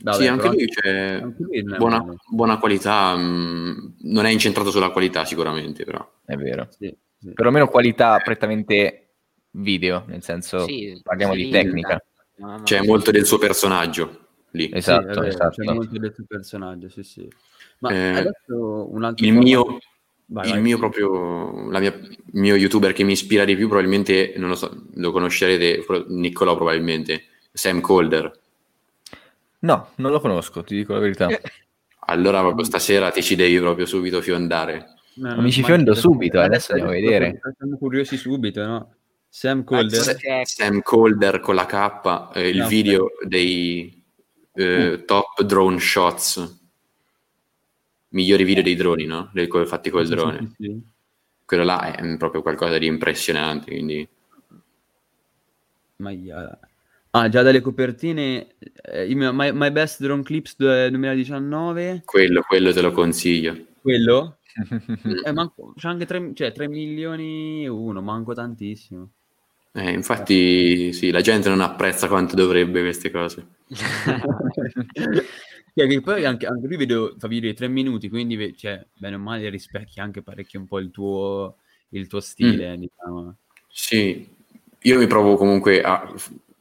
Vabbè, sì, anche lui c'è anche lui non è buona, buona qualità, mh, non è incentrato sulla qualità sicuramente, però. È vero. Sì, sì. Perlomeno qualità prettamente video, nel senso Sì, parliamo di tecnica. No, no, C'è sì. molto del suo personaggio lì. Esatto, vero, esatto. C'è molto del suo personaggio, sì, sì. Ma Eh, adesso un altro Il mio, Vai, il vai. mio proprio, la mia- il mio youtuber che mi ispira di più probabilmente, non lo so, lo conoscerete, Niccolò probabilmente, Sam Calder. No, non lo conosco, ti dico la verità. Allora proprio stasera ti ci devi proprio subito fiondare. No, mi ci fiondo subito, eh, adesso andiamo a vedere. Siamo curiosi subito, no? Sam Ah. S- Sam Calder con la K, eh, il No, video dei eh, top drone shots, migliori video dei droni, no? Co- fatti col drone. sì, sì. Quello là è proprio qualcosa di impressionante, quindi Maiala. Ah, già dalle copertine, eh, my, My Best Drone Clips du- 2019, quello, quello te lo consiglio. quello? Eh, manco, c'è anche 3, cioè, 3 milioni e uno, manco tantissimo. Eh, infatti, sì, la gente non apprezza quanto dovrebbe queste cose. Che poi anche, anche lui vedo, fa video di 3 minuti, quindi cioè, bene o male rispecchia anche parecchio un po' il tuo, il tuo stile, diciamo. Sì, io mi provo comunque a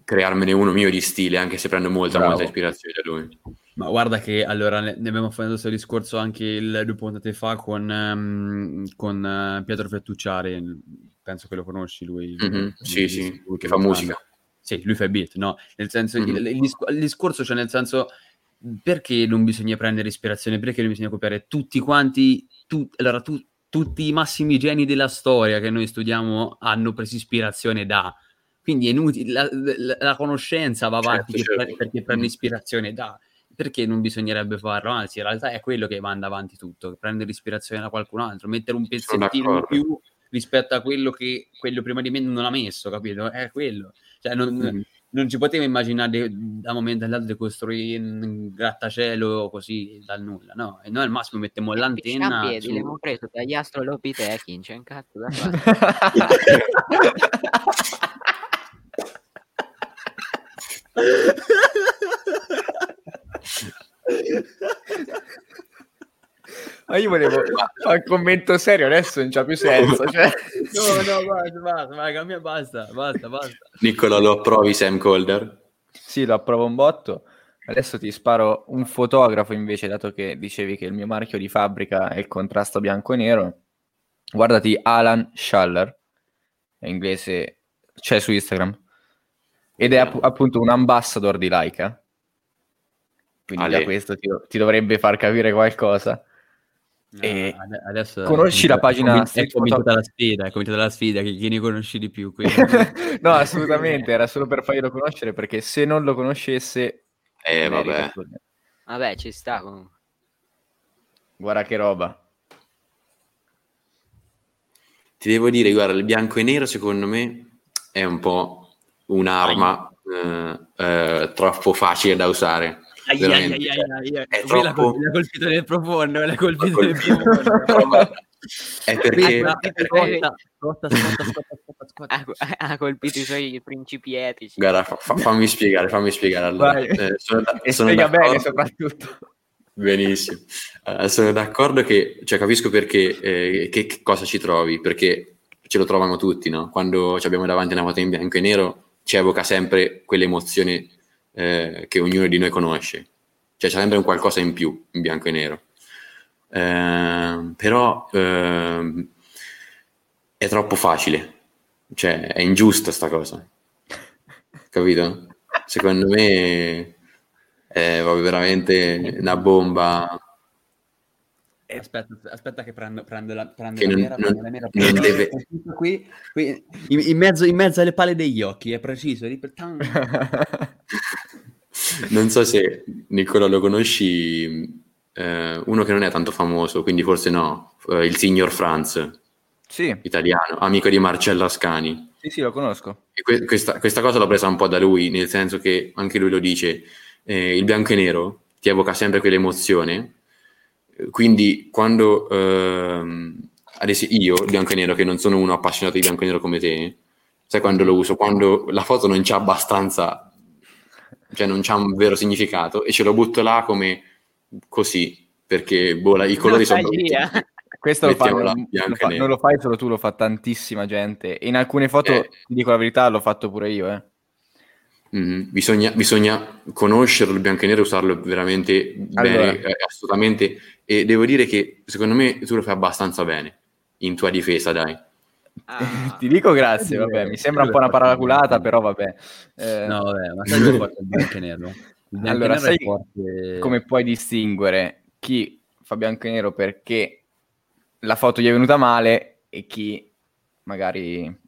crearmene uno mio di stile, anche se prendo molta, Bravo. molta ispirazione da lui. Ma guarda che allora ne, abbiamo fatto questo discorso anche il, due puntate fa con, ehm, con eh, Pietro Fettucciari, penso che lo conosci lui. Mhm, Sì, Lui- sì, lui che fa musica. Sì, lui fa beat, no? Nel senso, Mhm. il, il discorso cioè nel senso, perché non bisogna prendere ispirazione? Perché non bisogna copiare tutti quanti, tu- allora, tu- tutti i massimi geni della storia che noi studiamo hanno preso ispirazione da... Quindi è inutile, la, la- la conoscenza va avanti Certo, che certo. pre- perché prende ispirazione da... Perché non bisognerebbe farlo? Anzi, in realtà è quello che manda avanti tutto, prendere ispirazione da qualcun altro, mettere un pezzettino in più rispetto a quello che quello prima di me non ha messo, capito? È quello. Cioè, non, Mhm. Non ci poteva immaginare da un momento all'altro di costruire un grattacielo così dal nulla, no? E noi al massimo mettiamo l'antenna. a piedi, su- l'abbiamo preso dagli astrolopitechi, c'è un cazzo da fare. Ma io volevo fare un commento serio, adesso non c'ha più senso. Cioè... No, no, basta, basta, vai, cambia, basta, basta, basta. Nicola, lo approvi Sam Calder? Sì, lo approvo un botto. Adesso ti sparo un fotografo invece, dato che dicevi che il mio marchio di fabbrica è il contrasto bianco e nero. Guardati Alan Schaller, è inglese, c'è su Instagram. Ed è app- appunto un ambassador di Leica. Quindi Ale. da questo ti, ti dovrebbe far capire qualcosa. E ade- adesso conosci la pagina è cominciata la sfida, è cominciata la sfida, chi, chi ne conosci di più? quindi- no, assolutamente, era solo per farglielo conoscere perché se non lo conoscesse... Eh, vabbè. Vabbè, ci sta comunque. Guarda che roba. Ti devo dire, guarda, il bianco e nero secondo me è un po' un'arma eh, eh, troppo facile da usare. Ai, ai, Veramente, ai, ai, cioè, ai, è troppo- col- l'ha colpito nel profondo, l'ha colpito Col- nel profondo. È perché Aspetta, è perché- Scotta, scotta, scotta, scotta, scotta, scotta. Ha, colpito i suoi principi etici. Guarda, fa- fa- fammi spiegare, fammi spiegare. Allora. Eh, sono, da- E sono spiega bene d'accordo- soprattutto. Benissimo. Eh, sono d'accordo che, cioè, capisco perché, eh, che, che cosa ci trovi, perché ce lo trovano tutti, no? Quando ci abbiamo davanti una foto in bianco e nero, ci evoca sempre quell'emozione eh, che ognuno di noi conosce. Cioè, c'è sempre un qualcosa in più in bianco e nero. Eh, però ehm, è troppo facile, cioè, è ingiusta sta cosa. Capito? Secondo me è veramente una bomba Aspetta, aspetta che prendo, prendo la, prendo Che la non- nera, non- prendo la non deve- qui, qui in, in mezzo, in mezzo alle pale degli occhi, è preciso. lì. Non so se Nicola lo conosci, eh, uno che non è tanto famoso, quindi forse no, eh, il signor Franz. Sì, italiano, amico di Marcello Ascani. sì, sì, lo conosco. E que- questa, questa cosa l'ho presa un po' da lui, nel senso che anche lui lo dice, eh, il bianco e nero ti evoca sempre quell'emozione, Eh, quindi quando, ehm, ad esempio io, bianco e nero, che non sono uno appassionato di bianco e nero come te, sai quando lo uso? Quando la foto non c'ha abbastanza, cioè non c'ha un vero significato e ce lo butto là come così, perché boh, la- i colori sono... Questo lo bianco lo e fa- nero. non lo fai solo tu, lo fa tantissima gente. E in alcune foto, Eh. ti dico la verità, l'ho fatto pure io. Eh. Mhm. Bisogna, bisogna conoscerlo il bianco e nero, usarlo veramente Allora. bene, eh, assolutamente. E devo dire che secondo me tu lo fai abbastanza bene in tua difesa, dai. Ah, Ti dico grazie, vabbè, mi sembra un po' una paraculata, eh, però vabbè. Eh, No, vabbè, ma sai cosa fatto il bianco e nero? Il Allora, sai forte... come puoi distinguere chi fa bianco e nero perché la foto gli è venuta male e chi magari...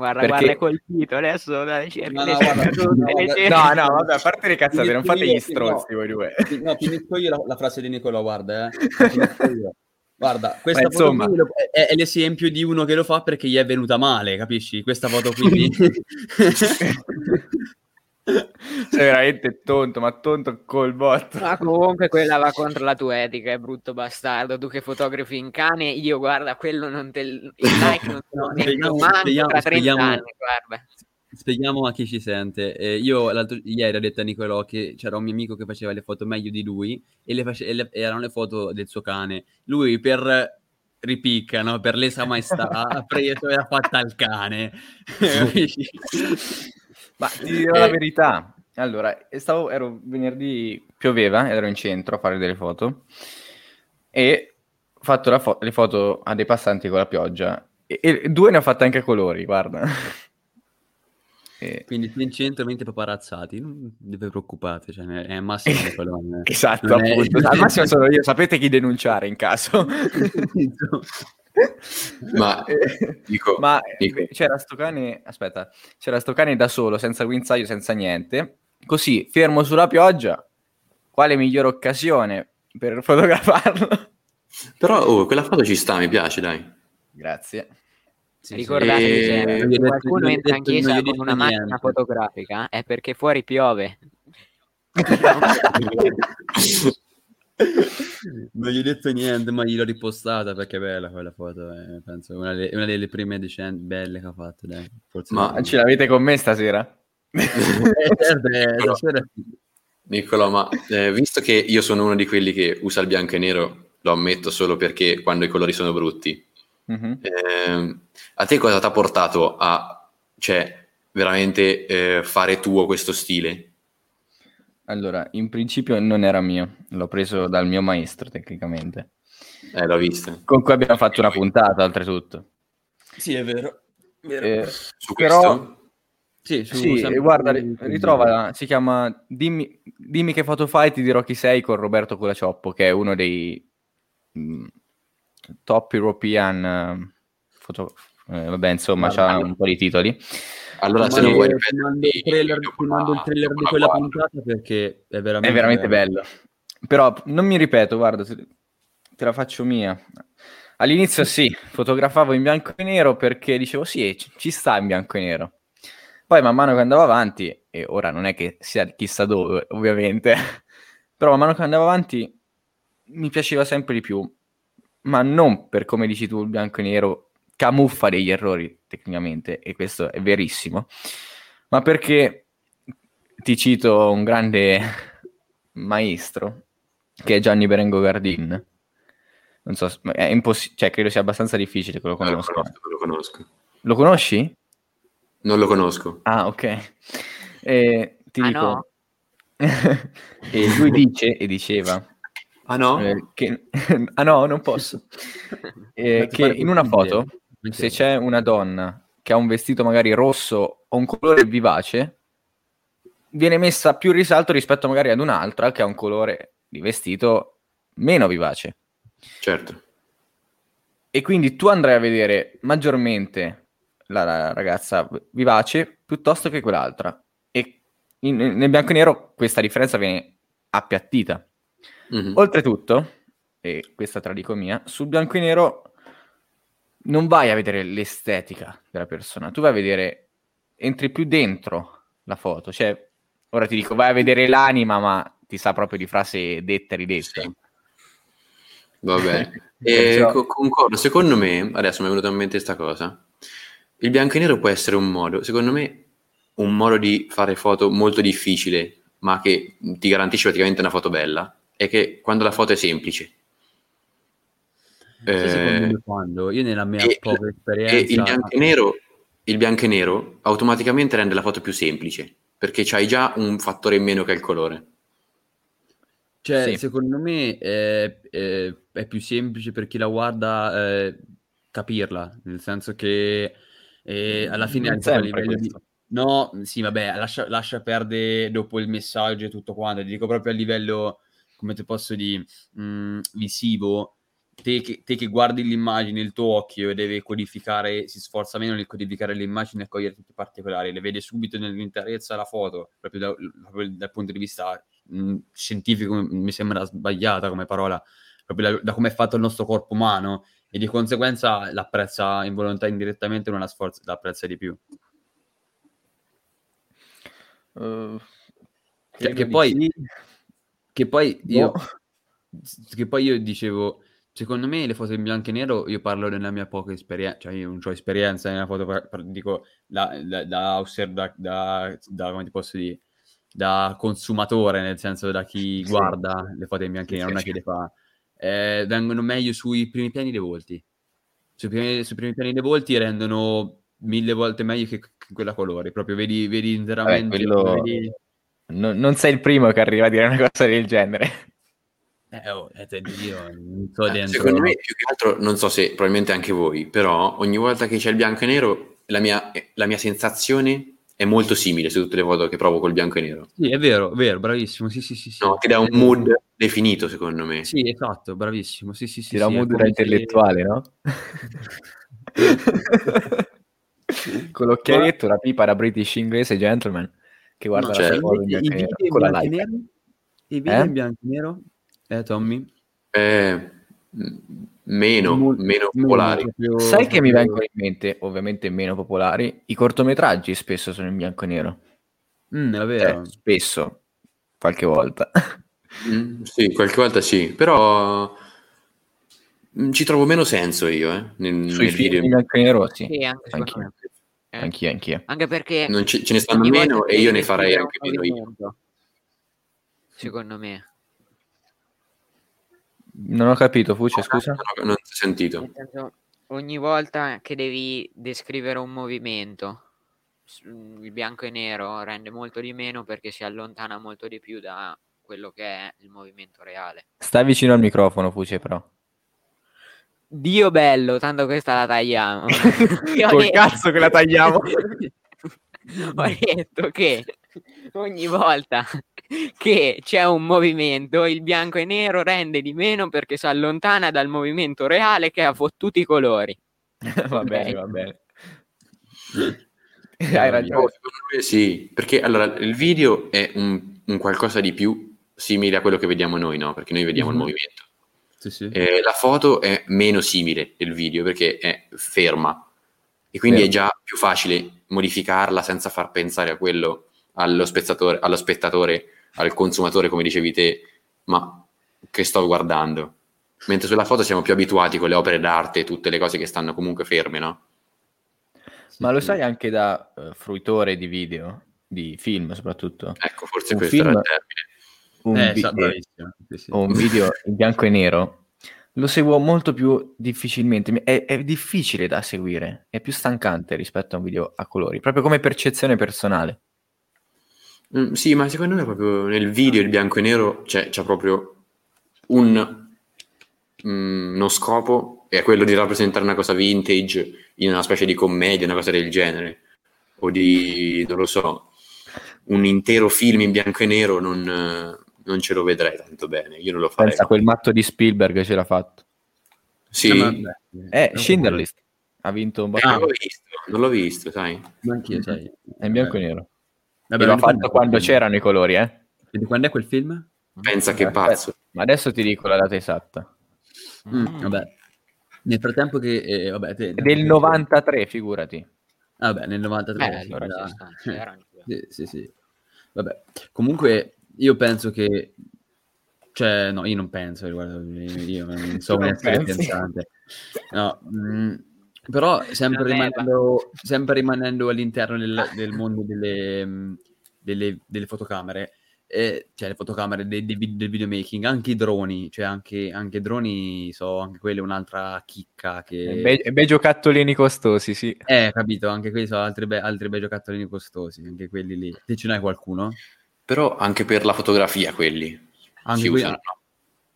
guarda, Perché- guarda, è colpito adesso. Dai, No, no, guarda, no, vabbè, a parte le cazzate, non fate gli stronzi no. voi due. No, finisco io la, la frase di Nicola, guarda, eh. Guarda, questa foto insomma. qui lo- è, è l'esempio di uno che lo fa perché gli è venuta male, capisci? Questa foto qui... Sei veramente tonto, ma tonto col botto. Ma comunque quella va contro la tua etica, è brutto bastardo. Tu che fotografi in cane, io guarda, quello non te il like non te lo No, spieghiamo- tra 30 spieghiamo- anni, guarda. Spieghiamo a chi ci sente. Eh, io l'altro- ieri ho detto a Nicolò che c'era un mio amico che faceva le foto meglio di lui e, le face- e le- erano le foto del suo cane. Lui per ripicca, no? per lesa maestà, ha preso e ha fatta al cane. Ma ti dirò la verità. Allora, stavo, ero venerdì, pioveva, ero in centro a fare delle foto e ho fatto fo- le foto a dei passanti con la pioggia e, e due ne ho fatte anche a colori, guarda. E- Quindi sei in centro mentre paparazzati, non vi preoccupate, cioè, è Massimo Nicolò. eh. Esatto, è- appunto. Al massimo sono io, sapete chi denunciare in caso. Ma Eh, dico, Ma dico, eh, c'era sto cane, aspetta, c'era sto cane da solo, senza guinzaglio, senza niente. Così, fermo sulla pioggia, quale migliore occasione per fotografarlo? però oh, quella foto ci sta, mi piace, dai. Grazie. Sì. Ricordatevi E- Non gli ho se detto- qualcuno entra in chiesa con una macchina niente. fotografica è perché fuori piove. Non gli ho detto niente, ma gliel'ho ripostata perché è bella quella foto. eh, penso una, delle- una delle prime decen- belle che ha fatto. Dai. Forse Ma- ce l'avete con me stasera? Eh, certo, eh, stasera- Niccolò, ma eh, visto che io sono uno di quelli che usa il bianco e nero, lo ammetto solo perché quando i colori sono brutti, Mhm. ehm, a te cosa ti ha portato a, cioè, veramente eh, fare tuo questo stile? Allora, in principio non era mio, l'ho preso dal mio maestro tecnicamente, Eh, l'ho visto. con cui abbiamo fatto una puntata oltretutto. Sì, è vero. vero. Eh, Su Però- questo? sì, su- Sì, guarda, ritrova, si chiama dimmi, dimmi che foto fai, ti dirò chi sei con Roberto Culacioppo, che è uno dei mh, top European eh, foto, eh, vabbè, insomma, c'ha un po' di titoli. Allora, se non vuoi ti ripeterti, mando il trailer, ti mando il trailer di la quella guardo. puntata perché è veramente, È veramente bello. Però non mi ripeto, guarda, te, te la faccio mia. All'inizio sì, fotografavo in bianco e nero perché dicevo sì, ci ci sta in bianco e nero. Poi man mano che andavo avanti, e ora non è che sia chissà dove, ovviamente, però man mano che andavo avanti mi piaceva sempre di più, ma non per come dici tu il bianco e nero camuffa degli errori tecnicamente, e questo è verissimo, ma perché ti cito un grande maestro che è Gianni Berengo Gardin. Non so, è impossibile, cioè credo sia abbastanza difficile che lo Non lo conosco, lo conosco. Lo conosci? Non lo conosco. Ah, ok. E ti Ah, dico, no? e lui dice e diceva Ah no? eh, che ah no, non posso. Eh, che in una foto, se c'è una donna che ha un vestito magari rosso o un colore vivace, viene messa più risalto rispetto magari ad un'altra che ha un colore di vestito meno vivace. Certo. E quindi tu andrai a vedere maggiormente la, ragazza vivace piuttosto che quell'altra. E in- nel bianco e nero questa differenza viene appiattita. Mhm. Oltretutto, e questa tra dico mia, sul bianco e nero non vai a vedere l'estetica della persona, tu vai a vedere, entri più dentro la foto, cioè, ora ti dico, vai a vedere l'anima, ma ti sa proprio di frase detta e ridetta. Sì. Va bene. e Perciò- co- concordo, secondo me, adesso mi è venuta in mente questa cosa, il bianco e nero può essere un modo, secondo me, un modo di fare foto molto difficile, ma che ti garantisce praticamente una foto bella, è che quando la foto è semplice. Sì, secondo Eh, me quando io nella mia e- poca e il esperienza bianco e nero, il bianco e nero automaticamente rende la foto più semplice, perché c'hai già un fattore in meno che il colore. Cioè, Sì. secondo me è, è- è più semplice per chi la guarda eh, capirla, nel senso che eh, alla fine a livello di... No, sì, vabbè, lascia, lascia perdere dopo il messaggio e tutto quanto, ti dico proprio a livello, come ti posso dire, mh, visivo, te che, te che guardi l'immagine, il tuo occhio deve codificare, si sforza meno nel codificare l'immagine e cogliere tutti i particolari, le vede subito nell'interezza la foto, proprio, da- proprio dal punto di vista mh, scientifico mi sembra sbagliata come parola, proprio da, da come è fatto il nostro corpo umano e di conseguenza l'apprezza involontaria indirettamente non la sforza, l'apprezza di più. Uh, Cioè, che di poi- sì. Che poi io, Boh. che poi io dicevo, secondo me le foto in bianco e nero, io parlo della mia poca esperienza, cioè io non ho esperienza nella foto, per- per- dico, da, da, da, osserv- da, da- da- come ti posso dire, da consumatore, nel senso da chi Sì. guarda le foto in bianco e Sì, nero, non è sì, che le fa. Eh, vengono meglio sui primi piani dei volti. Sui primi, sui primi piani dei volti rendono mille volte meglio che, che quella a colori, proprio vedi, vedi interamente... quello- vedi- No- non sei il primo che arriva a dire una cosa del genere. Eh, oh, eh, io non so Eh, dentro... Secondo me, più che altro, non so se probabilmente anche voi, però ogni volta che c'è il bianco e nero, la mia, la mia sensazione è molto simile su tutte le foto che provo col bianco e nero. Sì, è vero, è vero, bravissimo. Sì, sì, sì, sì. No, ti dà un Eh, mood definito, secondo me. Sì, esatto, bravissimo. Sì, sì, sì. Ti dà sì, un mood da come se- intellettuale, no? Con l'occhialetto, la pipa da British inglese gentleman che guarda No, la cioè, sua foto in invece i bianco e video nero, in con la bianco e nero? I video Eh? in bianco e nero? Eh, Tommy? Eh, meno, Mol- meno popolari. proprio- Sai che mi vengono in mente, ovviamente meno popolari, i cortometraggi spesso sono in bianco e nero. Mm, è Cioè, vero. spesso, qualche volta. Mm, sì, qualche volta sì, però mm, ci trovo meno senso io, eh, nel, Sui nel film video. in bianco e nero, sì. Sì, anche Anch'io. Eh, Anch'io, anch'io. Anche perché Non ci- ce ne stanno meno e io ne farei anche meno io. Secondo me. Non ho capito, Fuce, scusa? Non ho, non ho sentito. Ogni volta che devi descrivere un movimento, mm, il bianco e nero rende molto di meno perché si allontana molto di più da quello che è il movimento reale. Stai vicino al microfono, Fuce, però. Dio bello, tanto questa la tagliamo. Col cazzo che la tagliamo. ho detto che ogni volta che c'è un movimento, il bianco e nero rende di meno perché si allontana dal movimento reale che ha fottuti i colori. va bene, va bene. Hai ragione. sì, perché allora il video è un, un qualcosa di più simile a quello che vediamo noi, no? Perché noi vediamo Mhm. il movimento. Sì, sì. Eh, la foto è meno simile del video perché è ferma e quindi Vero. è già più facile modificarla senza far pensare a quello allo spettatore, allo spettatore, al consumatore, come dicevi te, ma che sto guardando. Mentre sulla foto siamo più abituati con le opere d'arte e tutte le cose che stanno comunque ferme, no? Ma lo Sì. sai anche da eh, fruitore di video, di film soprattutto? Ecco, forse Un questo film- era il termine. Un, Eh, vi- sa- bravissimo. Sì, sì. un video in bianco e nero lo seguo molto più difficilmente. È, è difficile da seguire, è più stancante rispetto a un video a colori, proprio come percezione personale. Mm, sì, ma secondo me proprio nel video il bianco e nero c'è, c'è proprio un, mm, uno scopo, è quello di rappresentare una cosa vintage in una specie di commedia, una cosa del genere, o di, non lo so, un intero film in bianco e nero non, non ce lo vedrei tanto bene, io non lo farei. Pensa, quel matto di Spielberg ce l'ha fatto. Sì, Eh, eh, beh, Eh, Schindler List ha vinto un non botto. l'ho visto, non l'ho visto, sai. Ma anch'io, sai. È in bianco e nero. Vabbè, l'ho fatto quando c'erano i colori, eh? E Di quando è quel film? Pensa che Aspetta, pazzo. Ma adesso ti dico la data esatta. Mm, Mm. vabbè. Nel frattempo che... eh, vabbè, te, Del 93, figurati. Vabbè, nel 93. Eh, sì, allora sì, sì, sì. Vabbè, comunque io penso che... Cioè, no, io non penso, riguardo, io non so un essere pensante. No, mm, però sempre rimanendo, sempre rimanendo all'interno del, del mondo delle, mm, delle, delle fotocamere, eh, cioè le fotocamere dei vid- del videomaking, anche i droni, cioè anche, anche i droni, so, anche quelle un'altra chicca che... Bei, bei giocattolini costosi, sì. Eh, capito, anche quelli sono altri, be- altri bei giocattolini costosi, anche quelli lì. Te ce n'hai qualcuno? Però anche per la fotografia quelli Anche si quelli- usano.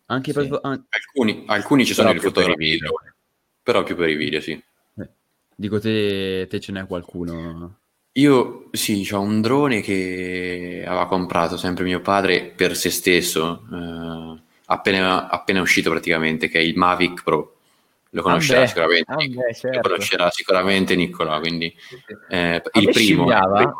Anche Sì. per... an- Alcuni, alcuni ci sono per i video. drone, però più per i video, sì. eh, dico te, te ce n'è qualcuno? Io sì, ho un drone che aveva comprato sempre mio padre per se stesso, eh, appena, appena uscito praticamente, che è il Mavic Pro. Lo conoscerà Ah sicuramente, ah certo. lo conoscerà sicuramente Nicola, quindi eh, il primo.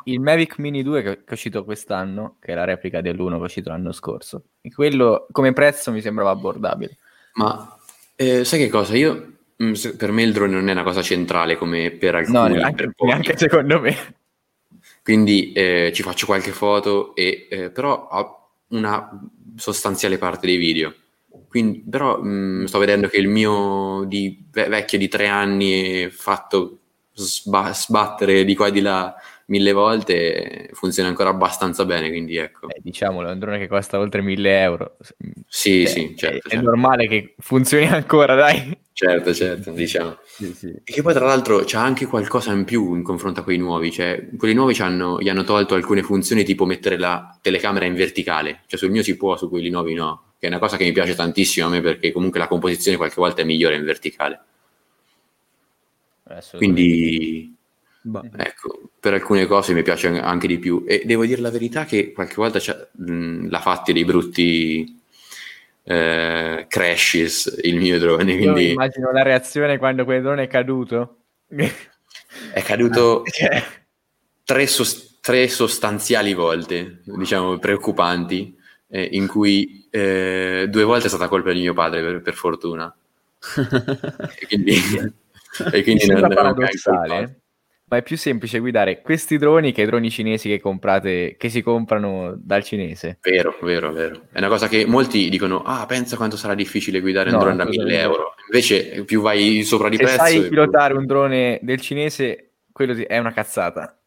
il Mavic Mini 2 che che è uscito quest'anno, che è la replica dell'1 che è uscito l'anno scorso. E quello come prezzo mi sembrava abbordabile. Ma eh, sai che cosa? Io, mm, per me il drone non è una cosa centrale come per alcuni, No, per neanche, pochi. neanche secondo me. Quindi eh, ci faccio qualche foto, e, eh, però ho una sostanziale parte dei video. Quindi, però mh, sto vedendo che il mio di, ve- vecchio di tre anni fatto sba- sbattere di qua e di là mille volte funziona ancora abbastanza bene, quindi ecco. Eh, diciamolo, è un drone che costa oltre 1000 euro. Sì, Eh, sì, è- certo, è, certo, normale che funzioni ancora, dai. certo, certo, diciamo. Sì, sì. E che poi tra l'altro c'ha anche qualcosa in più in confronto a quei nuovi, cioè quelli nuovi c'hanno- gli hanno tolto alcune funzioni tipo mettere la telecamera in verticale, cioè sul mio si può, su quelli nuovi no, che è una cosa che mi piace tantissimo a me perché comunque la composizione qualche volta è migliore in verticale. Quindi Bah. ecco, per alcune cose mi piace anche di più e devo dire la verità che qualche volta c'ha- mh, l'ha fatti dei brutti eh, crashes il mio drone, Io quindi immagino la reazione quando quel drone è caduto. è caduto Cioè, tre, sos- tre sostanziali volte, diciamo preoccupanti, eh, in cui eh, due volte è stata colpa di mio padre, per, per fortuna. E quindi, e quindi non paradossale, ma è più semplice guidare questi droni che i droni cinesi che comprate, che si comprano dal cinese. Vero, vero, vero. È una cosa che molti dicono, ah, pensa quanto sarà difficile guidare un No, drone da 1000 assolutamente. euro. Invece più vai sopra di Se prezzo... sai e pilotare un drone del cinese, quello è una cazzata.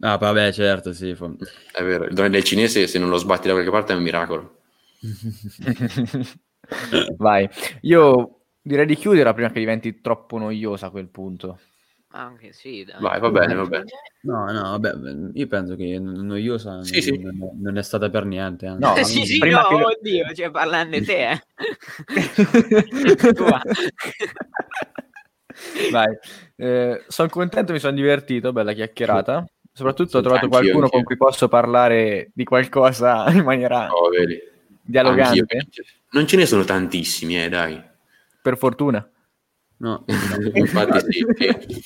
Ah, vabbè, certo, sì. fa- È vero, il drone del cinese se non lo sbatti da qualche parte è un miracolo. Vai, io direi di chiudere prima che diventi troppo noiosa a quel punto. Anche sì, dai. Vai, va bene, va bene. No, no, vabbè, io penso che noiosa Sì, sì. non, è stata per niente. anzi. No, Eh, sì, sì, prima no, che- oddio, cioè parlando di te, eh. Vai, sono contento, mi sono divertito, bella chiacchierata. Soprattutto ho trovato anch'io, qualcuno anch'io. con cui posso parlare di qualcosa in maniera Oh, vedi. dialogante, Anch'io. Non ce ne sono tantissimi, eh, dai. per fortuna. No, Infatti sì, sì.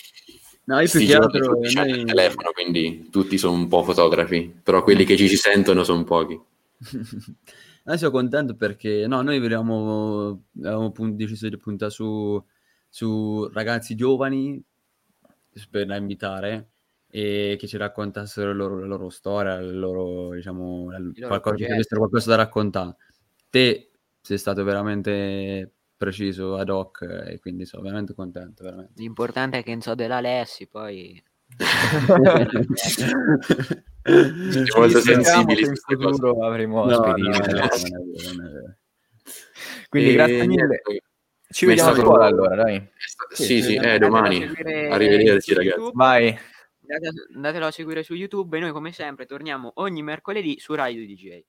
no io più che altro... hanno il noi- telefono, quindi tutti sono un po' fotografi, però quelli che ci si sentono sono pochi. Noi sono contento perché no, noi avevamo, avevamo pun- deciso di puntare su, su ragazzi giovani per da invitare e che ci raccontassero la loro, la loro storia, il loro, diciamo, la- loro qualcosa, che progetti. avessero qualcosa da raccontare. Te sei stato veramente preciso ad hoc e quindi sono veramente contento, veramente. L'importante è che non so dell'Alessi, poi... Molto sensibili in cose. futuro avremo No, ospiti. no, no, non è vero, non è vero. Quindi E grazie mille. Ci mi vediamo a scuola allora, dai. Sì, Sì, sì, sì, eh, a domani. Arrivederci, ragazzi. Vai. Andate- Andatelo a seguire su YouTube e noi come sempre torniamo ogni mercoledì su Radio DJ.